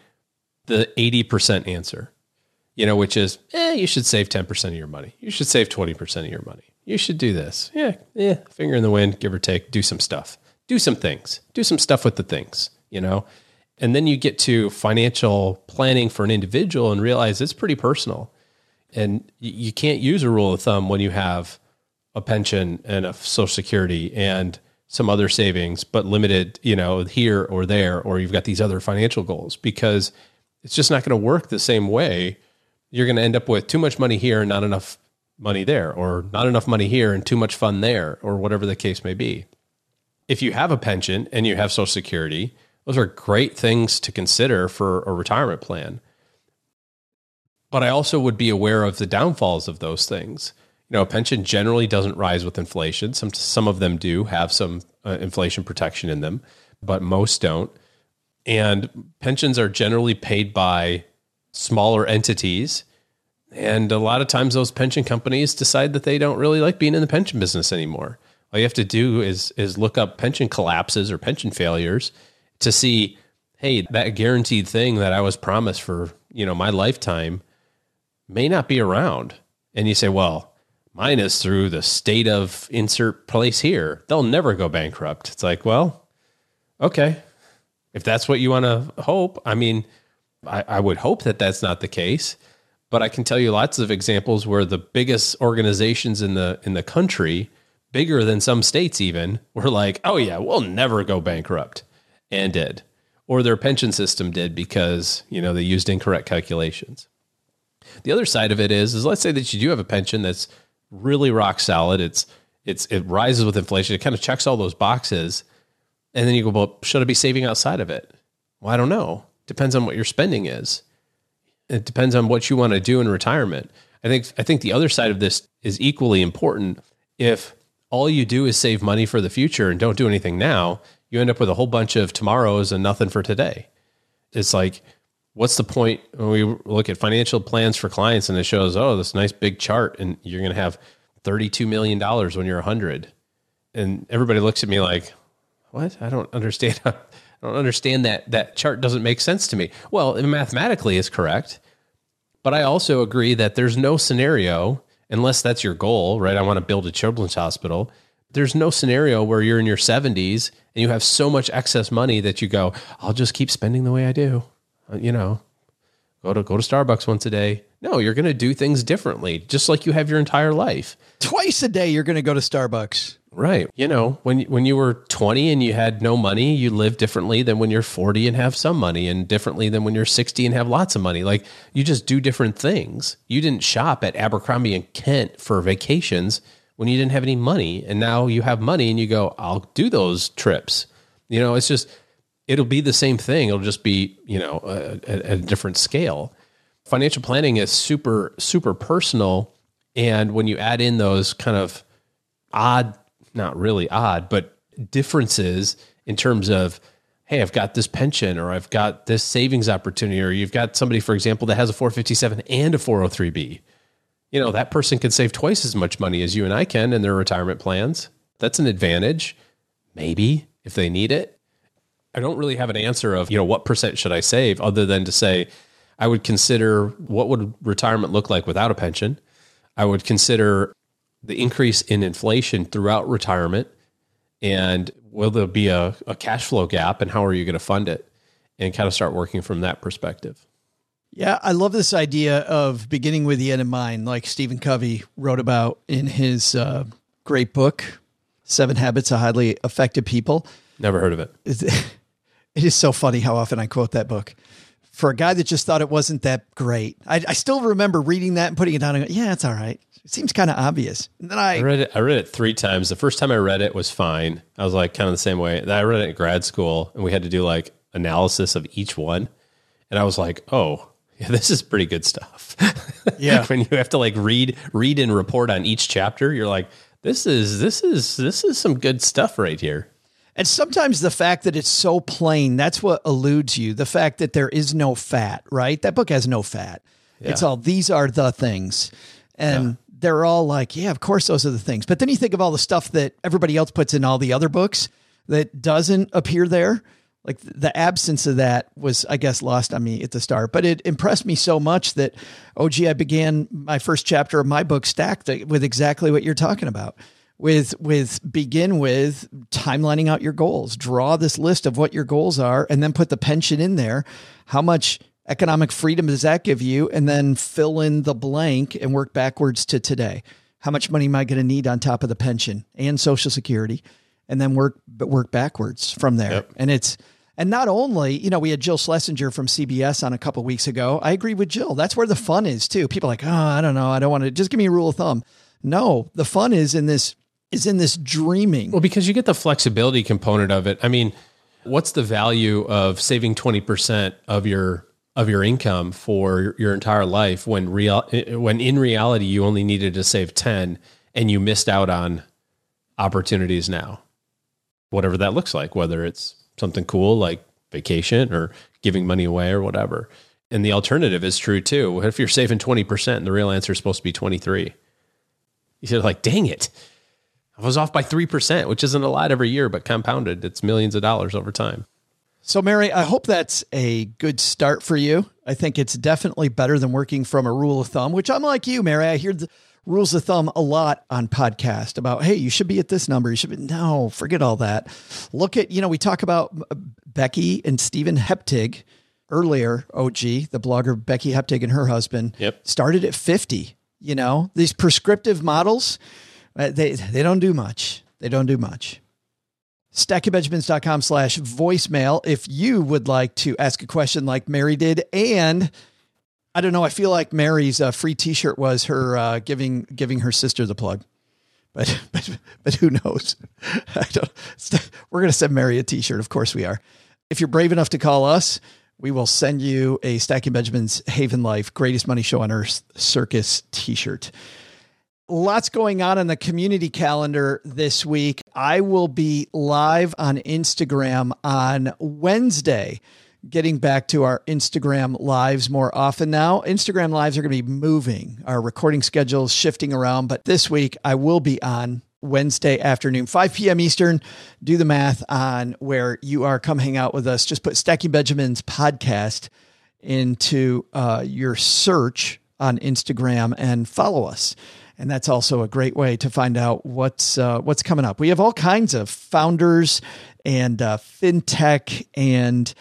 the 80% answer, you know, which is, eh, you should save 10% of your money. You should save 20% of your money. You should do this. Yeah. Yeah. Finger in the wind, give or take, do some stuff, do some things, do some stuff with the things, you know? And then you get to financial planning for an individual and realize it's pretty personal. And you can't use a rule of thumb when you have a pension and a social security and some other savings, but limited, you know, here or there, or you've got these other financial goals because it's just not going to work the same way. You're going to end up with too much money here and not enough money there, or not enough money here and too much fun there, or whatever the case may be. If you have a pension and you have social security, those are great things to consider for a retirement plan. But I also would be aware of the downfalls of those things. You know, a pension generally doesn't rise with inflation. Some some of them do have some uh, inflation protection in them, but most don't. And pensions are generally paid by smaller entities. And a lot of times those pension companies decide that they don't really like being in the pension business anymore. All you have to do is is look up pension collapses or pension failures to see, hey, that guaranteed thing that I was promised for, you know, my lifetime may not be around. And you say, well, mine is through the state of insert place here. They'll never go bankrupt. It's like, well, okay. If that's what you want to hope, I mean, I, I would hope that that's not the case. But I can tell you lots of examples where the biggest organizations in the in the country, bigger than some states even, were like, "Oh yeah, we'll never go bankrupt." And did, or their pension system did because you know they used incorrect calculations. The other side of it is, is let's say that you do have a pension that's really rock solid. It's it's it rises with inflation. It kind of checks all those boxes, and then you go, well, should I be saving outside of it? Well, I don't know. Depends on what your spending is. It depends on what you want to do in retirement. I think I think the other side of this is equally important. If all you do is save money for the future and don't do anything now, you end up with a whole bunch of tomorrows and nothing for today. It's like, what's the point when we look at financial plans for clients and it shows, oh, this nice big chart and you're going to have $32 million when you're 100. And everybody looks at me like, what? I don't understand. I don't understand that that chart doesn't make sense to me. Well, mathematically is correct. But I also agree that there's no scenario, unless that's your goal, right? I want to build a children's hospital there's no scenario where you're in your 70s and you have so much excess money that you go, I'll just keep spending the way I do. Uh, you know, go to go to Starbucks once a day. No, you're going to do things differently, just like you have your entire life. Twice a day, you're going to go to Starbucks. Right. You know, when when you were 20 and you had no money, you live differently than when you're 40 and have some money and differently than when you're 60 and have lots of money. Like you just do different things. You didn't shop at Abercrombie and Kent for vacations when you didn't have any money and now you have money and you go, "I'll do those trips." You know, it's just it'll be the same thing. It'll just be, you know, at a different scale. Financial planning is super super personal and when you add in those kind of odd not really odd, but differences in terms of, hey, I've got this pension or I've got this savings opportunity, or you've got somebody, for example, that has a 457 and a 403b. You know, that person can save twice as much money as you and I can in their retirement plans. That's an advantage, maybe, if they need it. I don't really have an answer of, you know, what percent should I save other than to say, I would consider what would retirement look like without a pension. I would consider the increase in inflation throughout retirement and will there be a, a cash flow gap and how are you going to fund it and kind of start working from that perspective yeah i love this idea of beginning with the end in mind like stephen covey wrote about in his uh, great book seven habits of highly effective people never heard of it (laughs) it is so funny how often i quote that book for a guy that just thought it wasn't that great I, I still remember reading that and putting it down and go, yeah it's all right it seems kind of obvious. And then I, I, read it. I read it three times. The first time I read it was fine. I was like kind of the same way. Then I read it in grad school, and we had to do like analysis of each one, and I was like, oh. Yeah, this is pretty good stuff. (laughs) Yeah. when you have to like read read and report on each chapter, you're like, this is this is this is some good stuff right here. And sometimes the fact that it's so plain, that's what eludes you. The fact that there is no fat, right? That book has no fat. Yeah. It's all these are the things. And yeah they're all like, yeah, of course, those are the things. But then you think of all the stuff that everybody else puts in all the other books that doesn't appear there. Like the absence of that was, I guess, lost on me at the start. But it impressed me so much that, oh, gee, I began my first chapter of my book stacked with exactly what you're talking about. With with begin with timelining out your goals, draw this list of what your goals are, and then put the pension in there. How much economic freedom does that give you? And then fill in the blank and work backwards to today. How much money am I going to need on top of the pension and Social Security? And then work but work backwards from there. Yep. And it's and not only, you know, we had Jill Schlesinger from CBS on a couple weeks ago. I agree with Jill. That's where the fun is too. People like, oh, I don't know, I don't want to. Just give me a rule of thumb. No, the fun is in this is in this dreaming. Well, because you get the flexibility component of it. I mean, what's the value of saving twenty percent of your of your income for your entire life when real when in reality you only needed to save 10 and you missed out on opportunities now whatever that looks like whether it's something cool like vacation or giving money away or whatever. And the alternative is true too. What if you're saving 20% and the real answer is supposed to be 23 you're like dang it. I was off by 3% which isn't a lot every year but compounded it's millions of dollars over time. So, Mary, I hope that's a good start for you. I think it's definitely better than working from a rule of thumb, which I'm like you, Mary. I hear the rules of thumb a lot on podcast about, hey, you should be at this number. You should be, no, forget all that. Look at, you know, we talk about Becky and Stephen Heptig earlier, OG, the blogger Becky Heptig and her husband yep. started at 50. You know, these prescriptive models, uh, they, they don't do much. They don't do much stackingbenjamins.com slash voicemail if you would like to ask a question like Mary did. And I don't know, I feel like Mary's uh, free t-shirt was her uh, giving giving her sister the plug. But (laughs) but but who knows? (laughs) I don't we're gonna send Mary a t-shirt, of course we are. If you're brave enough to call us, we will send you a Stacking Benjamins Haven Life Greatest Money Show on Earth Circus t-shirt lots going on in the community calendar this week. I will be live on Instagram on Wednesday. Getting back to our Instagram lives more often now. Instagram lives are going to be moving. Our recording schedule is shifting around, but this week I will be on Wednesday afternoon, 5 p.m. Eastern. Do the math on where you are. Come hang out with us. Just put Stacking Benjamins podcast into uh, your search on Instagram and follow us and that's also a great way to find out what's uh, what's coming up. We have all kinds of founders and uh, fintech and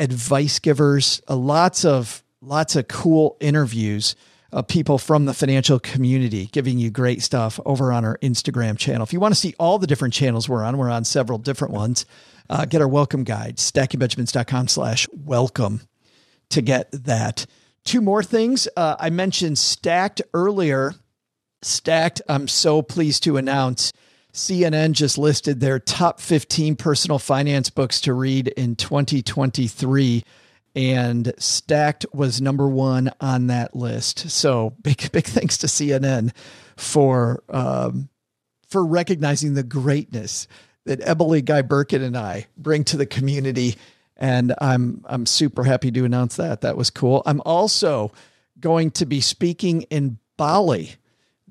advice givers. Uh, lots of lots of cool interviews. uh, people from the financial community giving you great stuff over on our Instagram channel. If you want to see all the different channels we're on, we're on several different ones. Uh, get our welcome guide, stackingbenjamins.com slash welcome to get that. Two more things. Uh, I mentioned Stacked earlier. Stacked, I'm so pleased to announce CNN just listed their top 15 personal finance books to read in 2023 and Stacked was number one on that list. So big, big thanks to CNN for um, for recognizing the greatness that Emily Guy Birken and I bring to the community. And I'm I'm super happy to announce that. That was cool. I'm also going to be speaking in Bali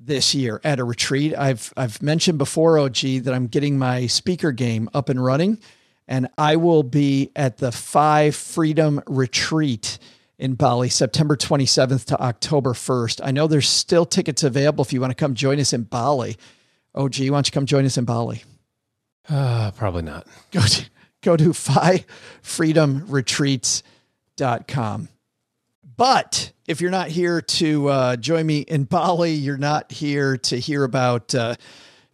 this year at a retreat. I've I've mentioned before, OG, that I'm getting my speaker game up and running, and I will be at the Five Freedom Retreat in Bali, September 27th to October 1st. I know there's still tickets available if you want to come join us in Bali. OG, why don't you come join us in Bali? Uh, probably not. Go to go to (laughs) FiveFreedomRetreats.com. But if you're not here to uh, join me in Bali, you're not here to hear about, uh,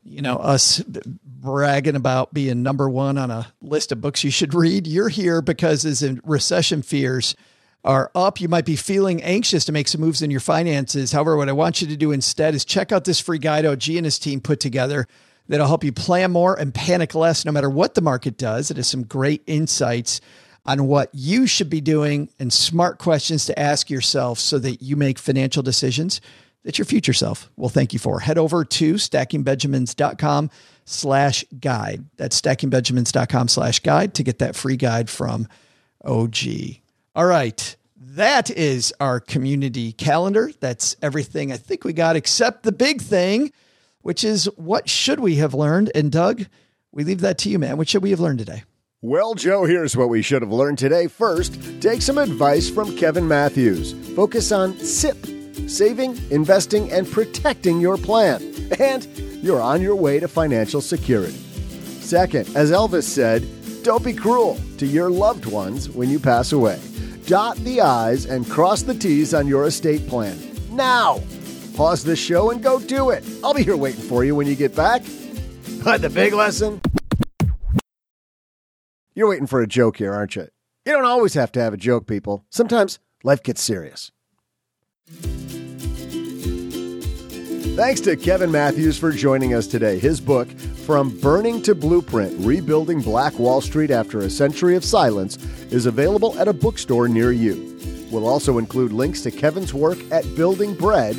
you know, us bragging about being number one on a list of books you should read. You're here because as in recession fears are up, you might be feeling anxious to make some moves in your finances. However, what I want you to do instead is check out this free guide OG and his team put together that'll help you plan more and panic less no matter what the market does. It has some great insights on what you should be doing and smart questions to ask yourself so that you make financial decisions that your future self will thank you for. Head over to stackingbenjamins.com slash guide. That's stackingbenjamins.com slash guide to get that free guide from OG. All right. That is our community calendar. That's everything I think we got except the big thing, which is what should we have learned? And Doug, we leave that to you, man. What should we have learned today? Well, Joe, here's what we should have learned today. First, take some advice from Kevin Matthews. Focus on SIP, saving, investing, and protecting your plan. (laughs) And you're on your way to financial security. Second, as Elvis said, don't be cruel to your loved ones when you pass away. Dot the I's and cross the T's on your estate plan. Now! Pause this show and go do it. I'll be here waiting for you when you get back. But (laughs) the big lesson you're waiting for a joke here, aren't you? You don't always have to have a joke, people. Sometimes life gets serious. Thanks to Kevin Matthews for joining us today. His book, From Burning to Blueprint Rebuilding Black Wall Street After a Century of Silence, is available at a bookstore near you. We'll also include links to Kevin's work at Building Bread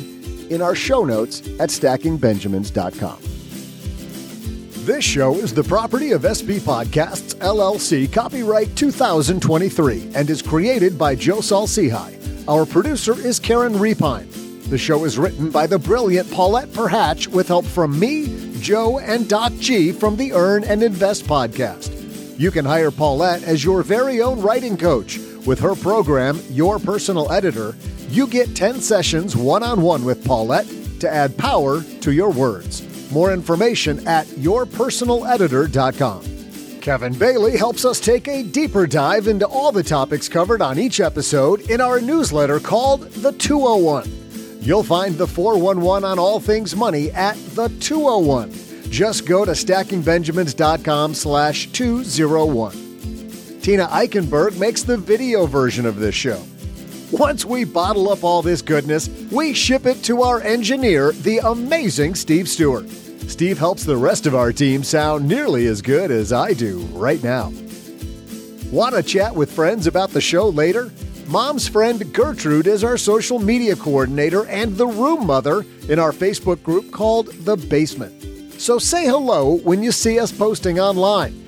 in our show notes at stackingbenjamins.com. This show is the property of SB Podcasts, LLC, copyright 2023, and is created by Joe Saul-Sehy. Our producer is Karen Repine. The show is written by the brilliant Paulette Perhach with help from me, Joe, and Doc G from the Earn and Invest podcast. You can hire Paulette as your very own writing coach. With her program, Your Personal Editor, you get 10 sessions one on one with Paulette to add power to your words. More information at yourpersonaleditor.com. Kevin Bailey helps us take a deeper dive into all the topics covered on each episode in our newsletter called The 201. You'll find the 411 on all things money at The 201. Just go to stackingbenjamins.com slash 201. Tina Eichenberg makes the video version of this show. Once we bottle up all this goodness, we ship it to our engineer, the amazing Steve Stewart. Steve helps the rest of our team sound nearly as good as I do right now. Want to chat with friends about the show later? Mom's friend Gertrude is our social media coordinator and the room mother in our Facebook group called The Basement. So say hello when you see us posting online.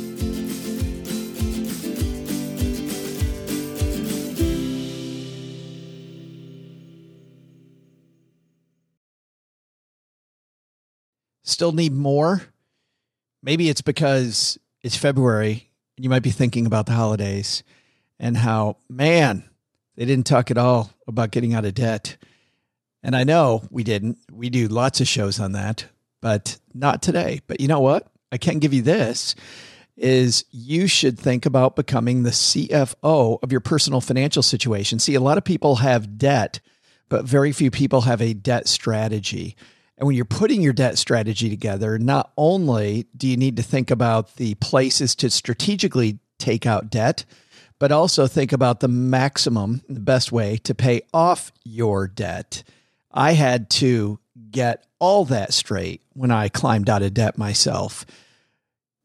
Still need more? Maybe it's because it's February and you might be thinking about the holidays and how, man, they didn't talk at all about getting out of debt. And I know we didn't. We do lots of shows on that, but not today. But you know what? I can give you this is you should think about becoming the CFO of your personal financial situation. See, a lot of people have debt, but very few people have a debt strategy. And when you're putting your debt strategy together, not only do you need to think about the places to strategically take out debt, but also think about the maximum, the best way to pay off your debt. I had to get all that straight when I climbed out of debt myself.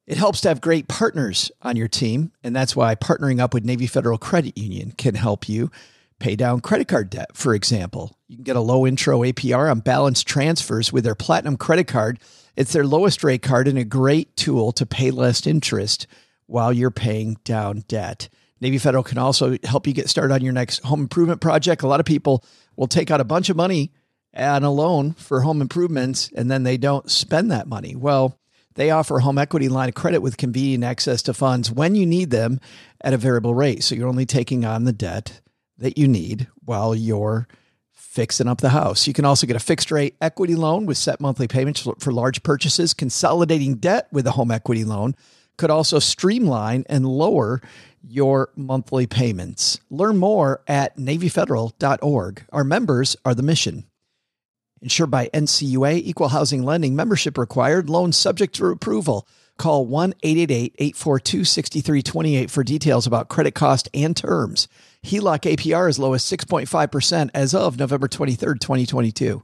It helps to have great partners on your team, and that's why partnering up with Navy Federal Credit Union can help you pay down credit card debt, for example. You can get a low intro APR on balance transfers with their Platinum credit card. It's their lowest rate card and a great tool to pay less interest while you're paying down debt. Navy Federal can also help you get started on your next home improvement project. A lot of people will take out a bunch of money on a loan for home improvements and then they don't spend that money. Well, they offer a home equity line of credit with convenient access to funds when you need them at a variable rate. So you're only taking on the debt that you need while you're fixing up the house. You can also get a fixed rate equity loan with set monthly payments for large purchases. Consolidating debt with a home equity loan could also streamline and lower your monthly payments. Learn more at NavyFederal.org. Our members are the mission. Insured by NCUA, Equal Housing Lending, membership required, loans subject to approval. Call 1 888 842 6328 for details about credit cost and terms. HELOC APR as low as 6.5% as of November 23rd, 2022.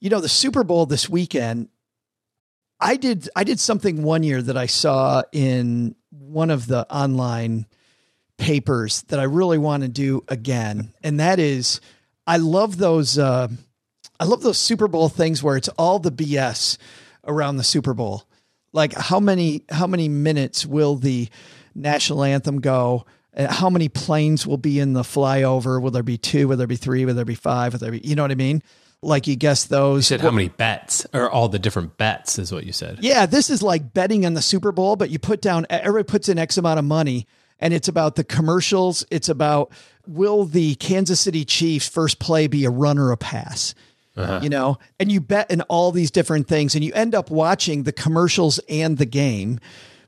You know, the Super Bowl this weekend, I did I did something one year that I saw in one of the online papers that I really want to do again. And that is I love those uh, I love those Super Bowl things where it's all the BS around the Super Bowl. Like how many how many minutes will the national anthem go? How many planes will be in the flyover? Will there be two? Will there be three? Will there be five? Will there be you know what I mean? Like you guess those. You said how many bets or all the different bets is what you said. Yeah, this is like betting on the Super Bowl, but you put down everybody puts in X amount of money and it's about the commercials. It's about will the Kansas City Chiefs first play be a run or a pass? Uh-huh. You know, and you bet in all these different things, and you end up watching the commercials and the game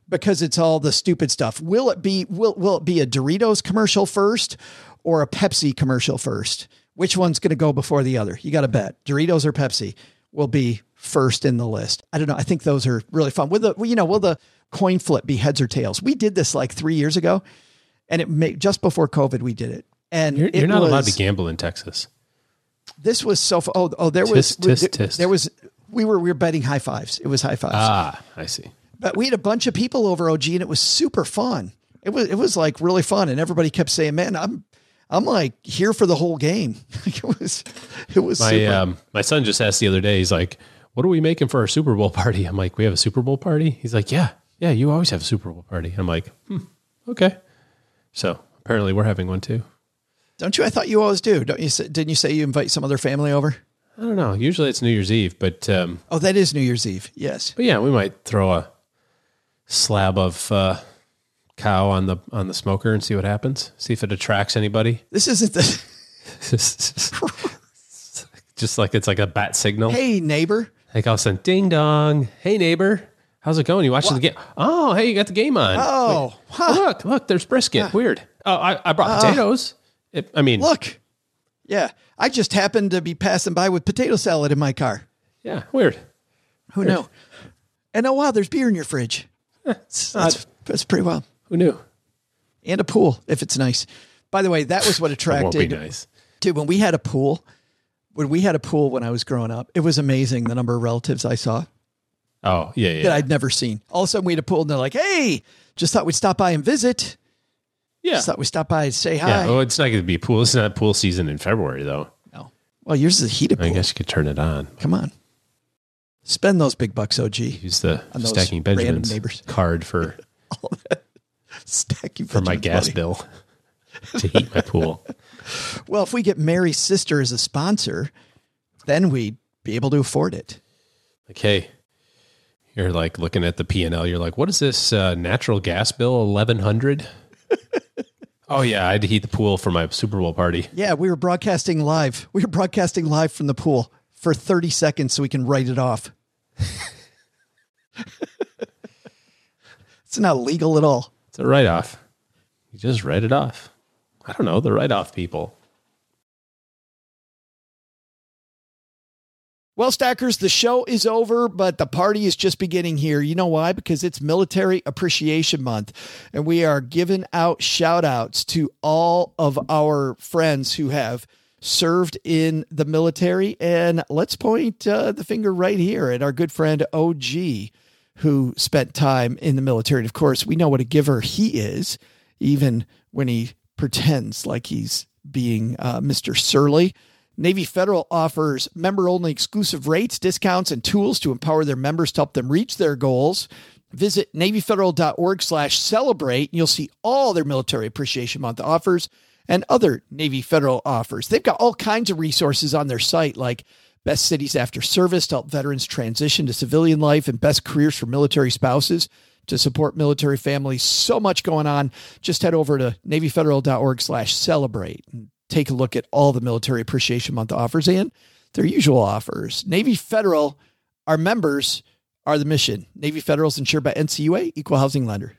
because it's all the stupid stuff. Will it be will will it be a Doritos commercial first or a Pepsi commercial first? Which one's going to go before the other? You got to bet Doritos or Pepsi will be first in the list. I don't know. I think those are really fun. Will the you know will the coin flip be heads or tails? We did this like three years ago, and it made just before COVID. We did it, and you're, you're not was, allowed to gamble in Texas. This was so. Oh, oh, there was tisk, tisk, there, there was we were we were betting high fives. It was high fives. Ah, I see. But we had a bunch of people over OG, and it was super fun. It was it was like really fun, and everybody kept saying, "Man, I'm I'm like here for the whole game. (laughs) it was, it was. My um, my son just asked the other day. He's like, "What are we making for our Super Bowl party?" I'm like, "We have a Super Bowl party." He's like, "Yeah, yeah, you always have a Super Bowl party." I'm like, hmm, "Okay." So apparently, we're having one too. Don't you? I thought you always do. Don't you? Say, didn't you say you invite some other family over? I don't know. Usually it's New Year's Eve, but um, oh, that is New Year's Eve. Yes. But yeah, we might throw a slab of uh, cow on the on the smoker and see what happens. See if it attracts anybody. (laughs) This isn't the. Just like it's like a bat signal. Hey neighbor. Like all of a sudden, ding dong. Hey neighbor, how's it going? You watching the game? Oh, hey, you got the game on. Oh, huh. Oh, look, look, there's brisket. Weird. Oh, I, I brought potatoes. It, I mean, look. Yeah, I just happened to be passing by with potato salad in my car. Yeah, weird. Who knew? And oh wow, there's beer in your fridge. That's, that's, that's pretty wild. Who knew? And a pool if it's nice. By the way, that was what (laughs) That attracted be nice. Dude, when we had a pool, when we had a pool when I was growing up, it was amazing the number of relatives I saw Oh yeah, yeah, that I'd never seen. All of a sudden we had a pool and they're like, hey, just thought we'd stop by and visit. yeah. Just thought we'd stop by and say hi. yeah. Oh, it's not going to be pool. It's not pool season in February though. no. Well, yours is a heated I guess you could turn it on. Come on. Spend those big bucks, OG. Use the stacking Benjamins neighbors. card for (laughs) Stacking for my gas money. bill (laughs) to heat my pool. Well, if we get Mary's sister as a sponsor, then we'd be able to afford it. Like, hey, you're like looking at the P and L. You're like, what is this uh, natural gas bill? Eleven hundred. (laughs) oh yeah, I had to heat the pool for my Super Bowl party. Yeah, we were broadcasting live. We were broadcasting live from the pool for 30 seconds so we can write it off. (laughs) it's not legal at all. It's a write off. You just write it off. I don't know the write off people. Well, Stackers, the show is over, but the party is just beginning here. You know why? Because it's Military Appreciation Month, and we are giving out shout outs to all of our friends who have served in the military. And let's point uh, the finger right here at our good friend OG, who spent time in the military. And of course, we know what a giver he is, even when he pretends like he's being uh, Mr. Surly. Navy Federal offers member only exclusive rates, discounts, and tools to empower their members to help them reach their goals. Visit NavyFederal.org slash celebrate. and You'll see all their Military Appreciation Month offers and other Navy Federal offers. They've got all kinds of resources on their site, like best cities after service to help veterans transition to civilian life and best careers for military spouses to support military families. So much going on. Just head over to NavyFederal.org slash celebrate and take a look at all the Military Appreciation Month offers and their usual offers. Navy Federal, our members are the mission. Navy Federal is insured by NCUA, Equal Housing Lender.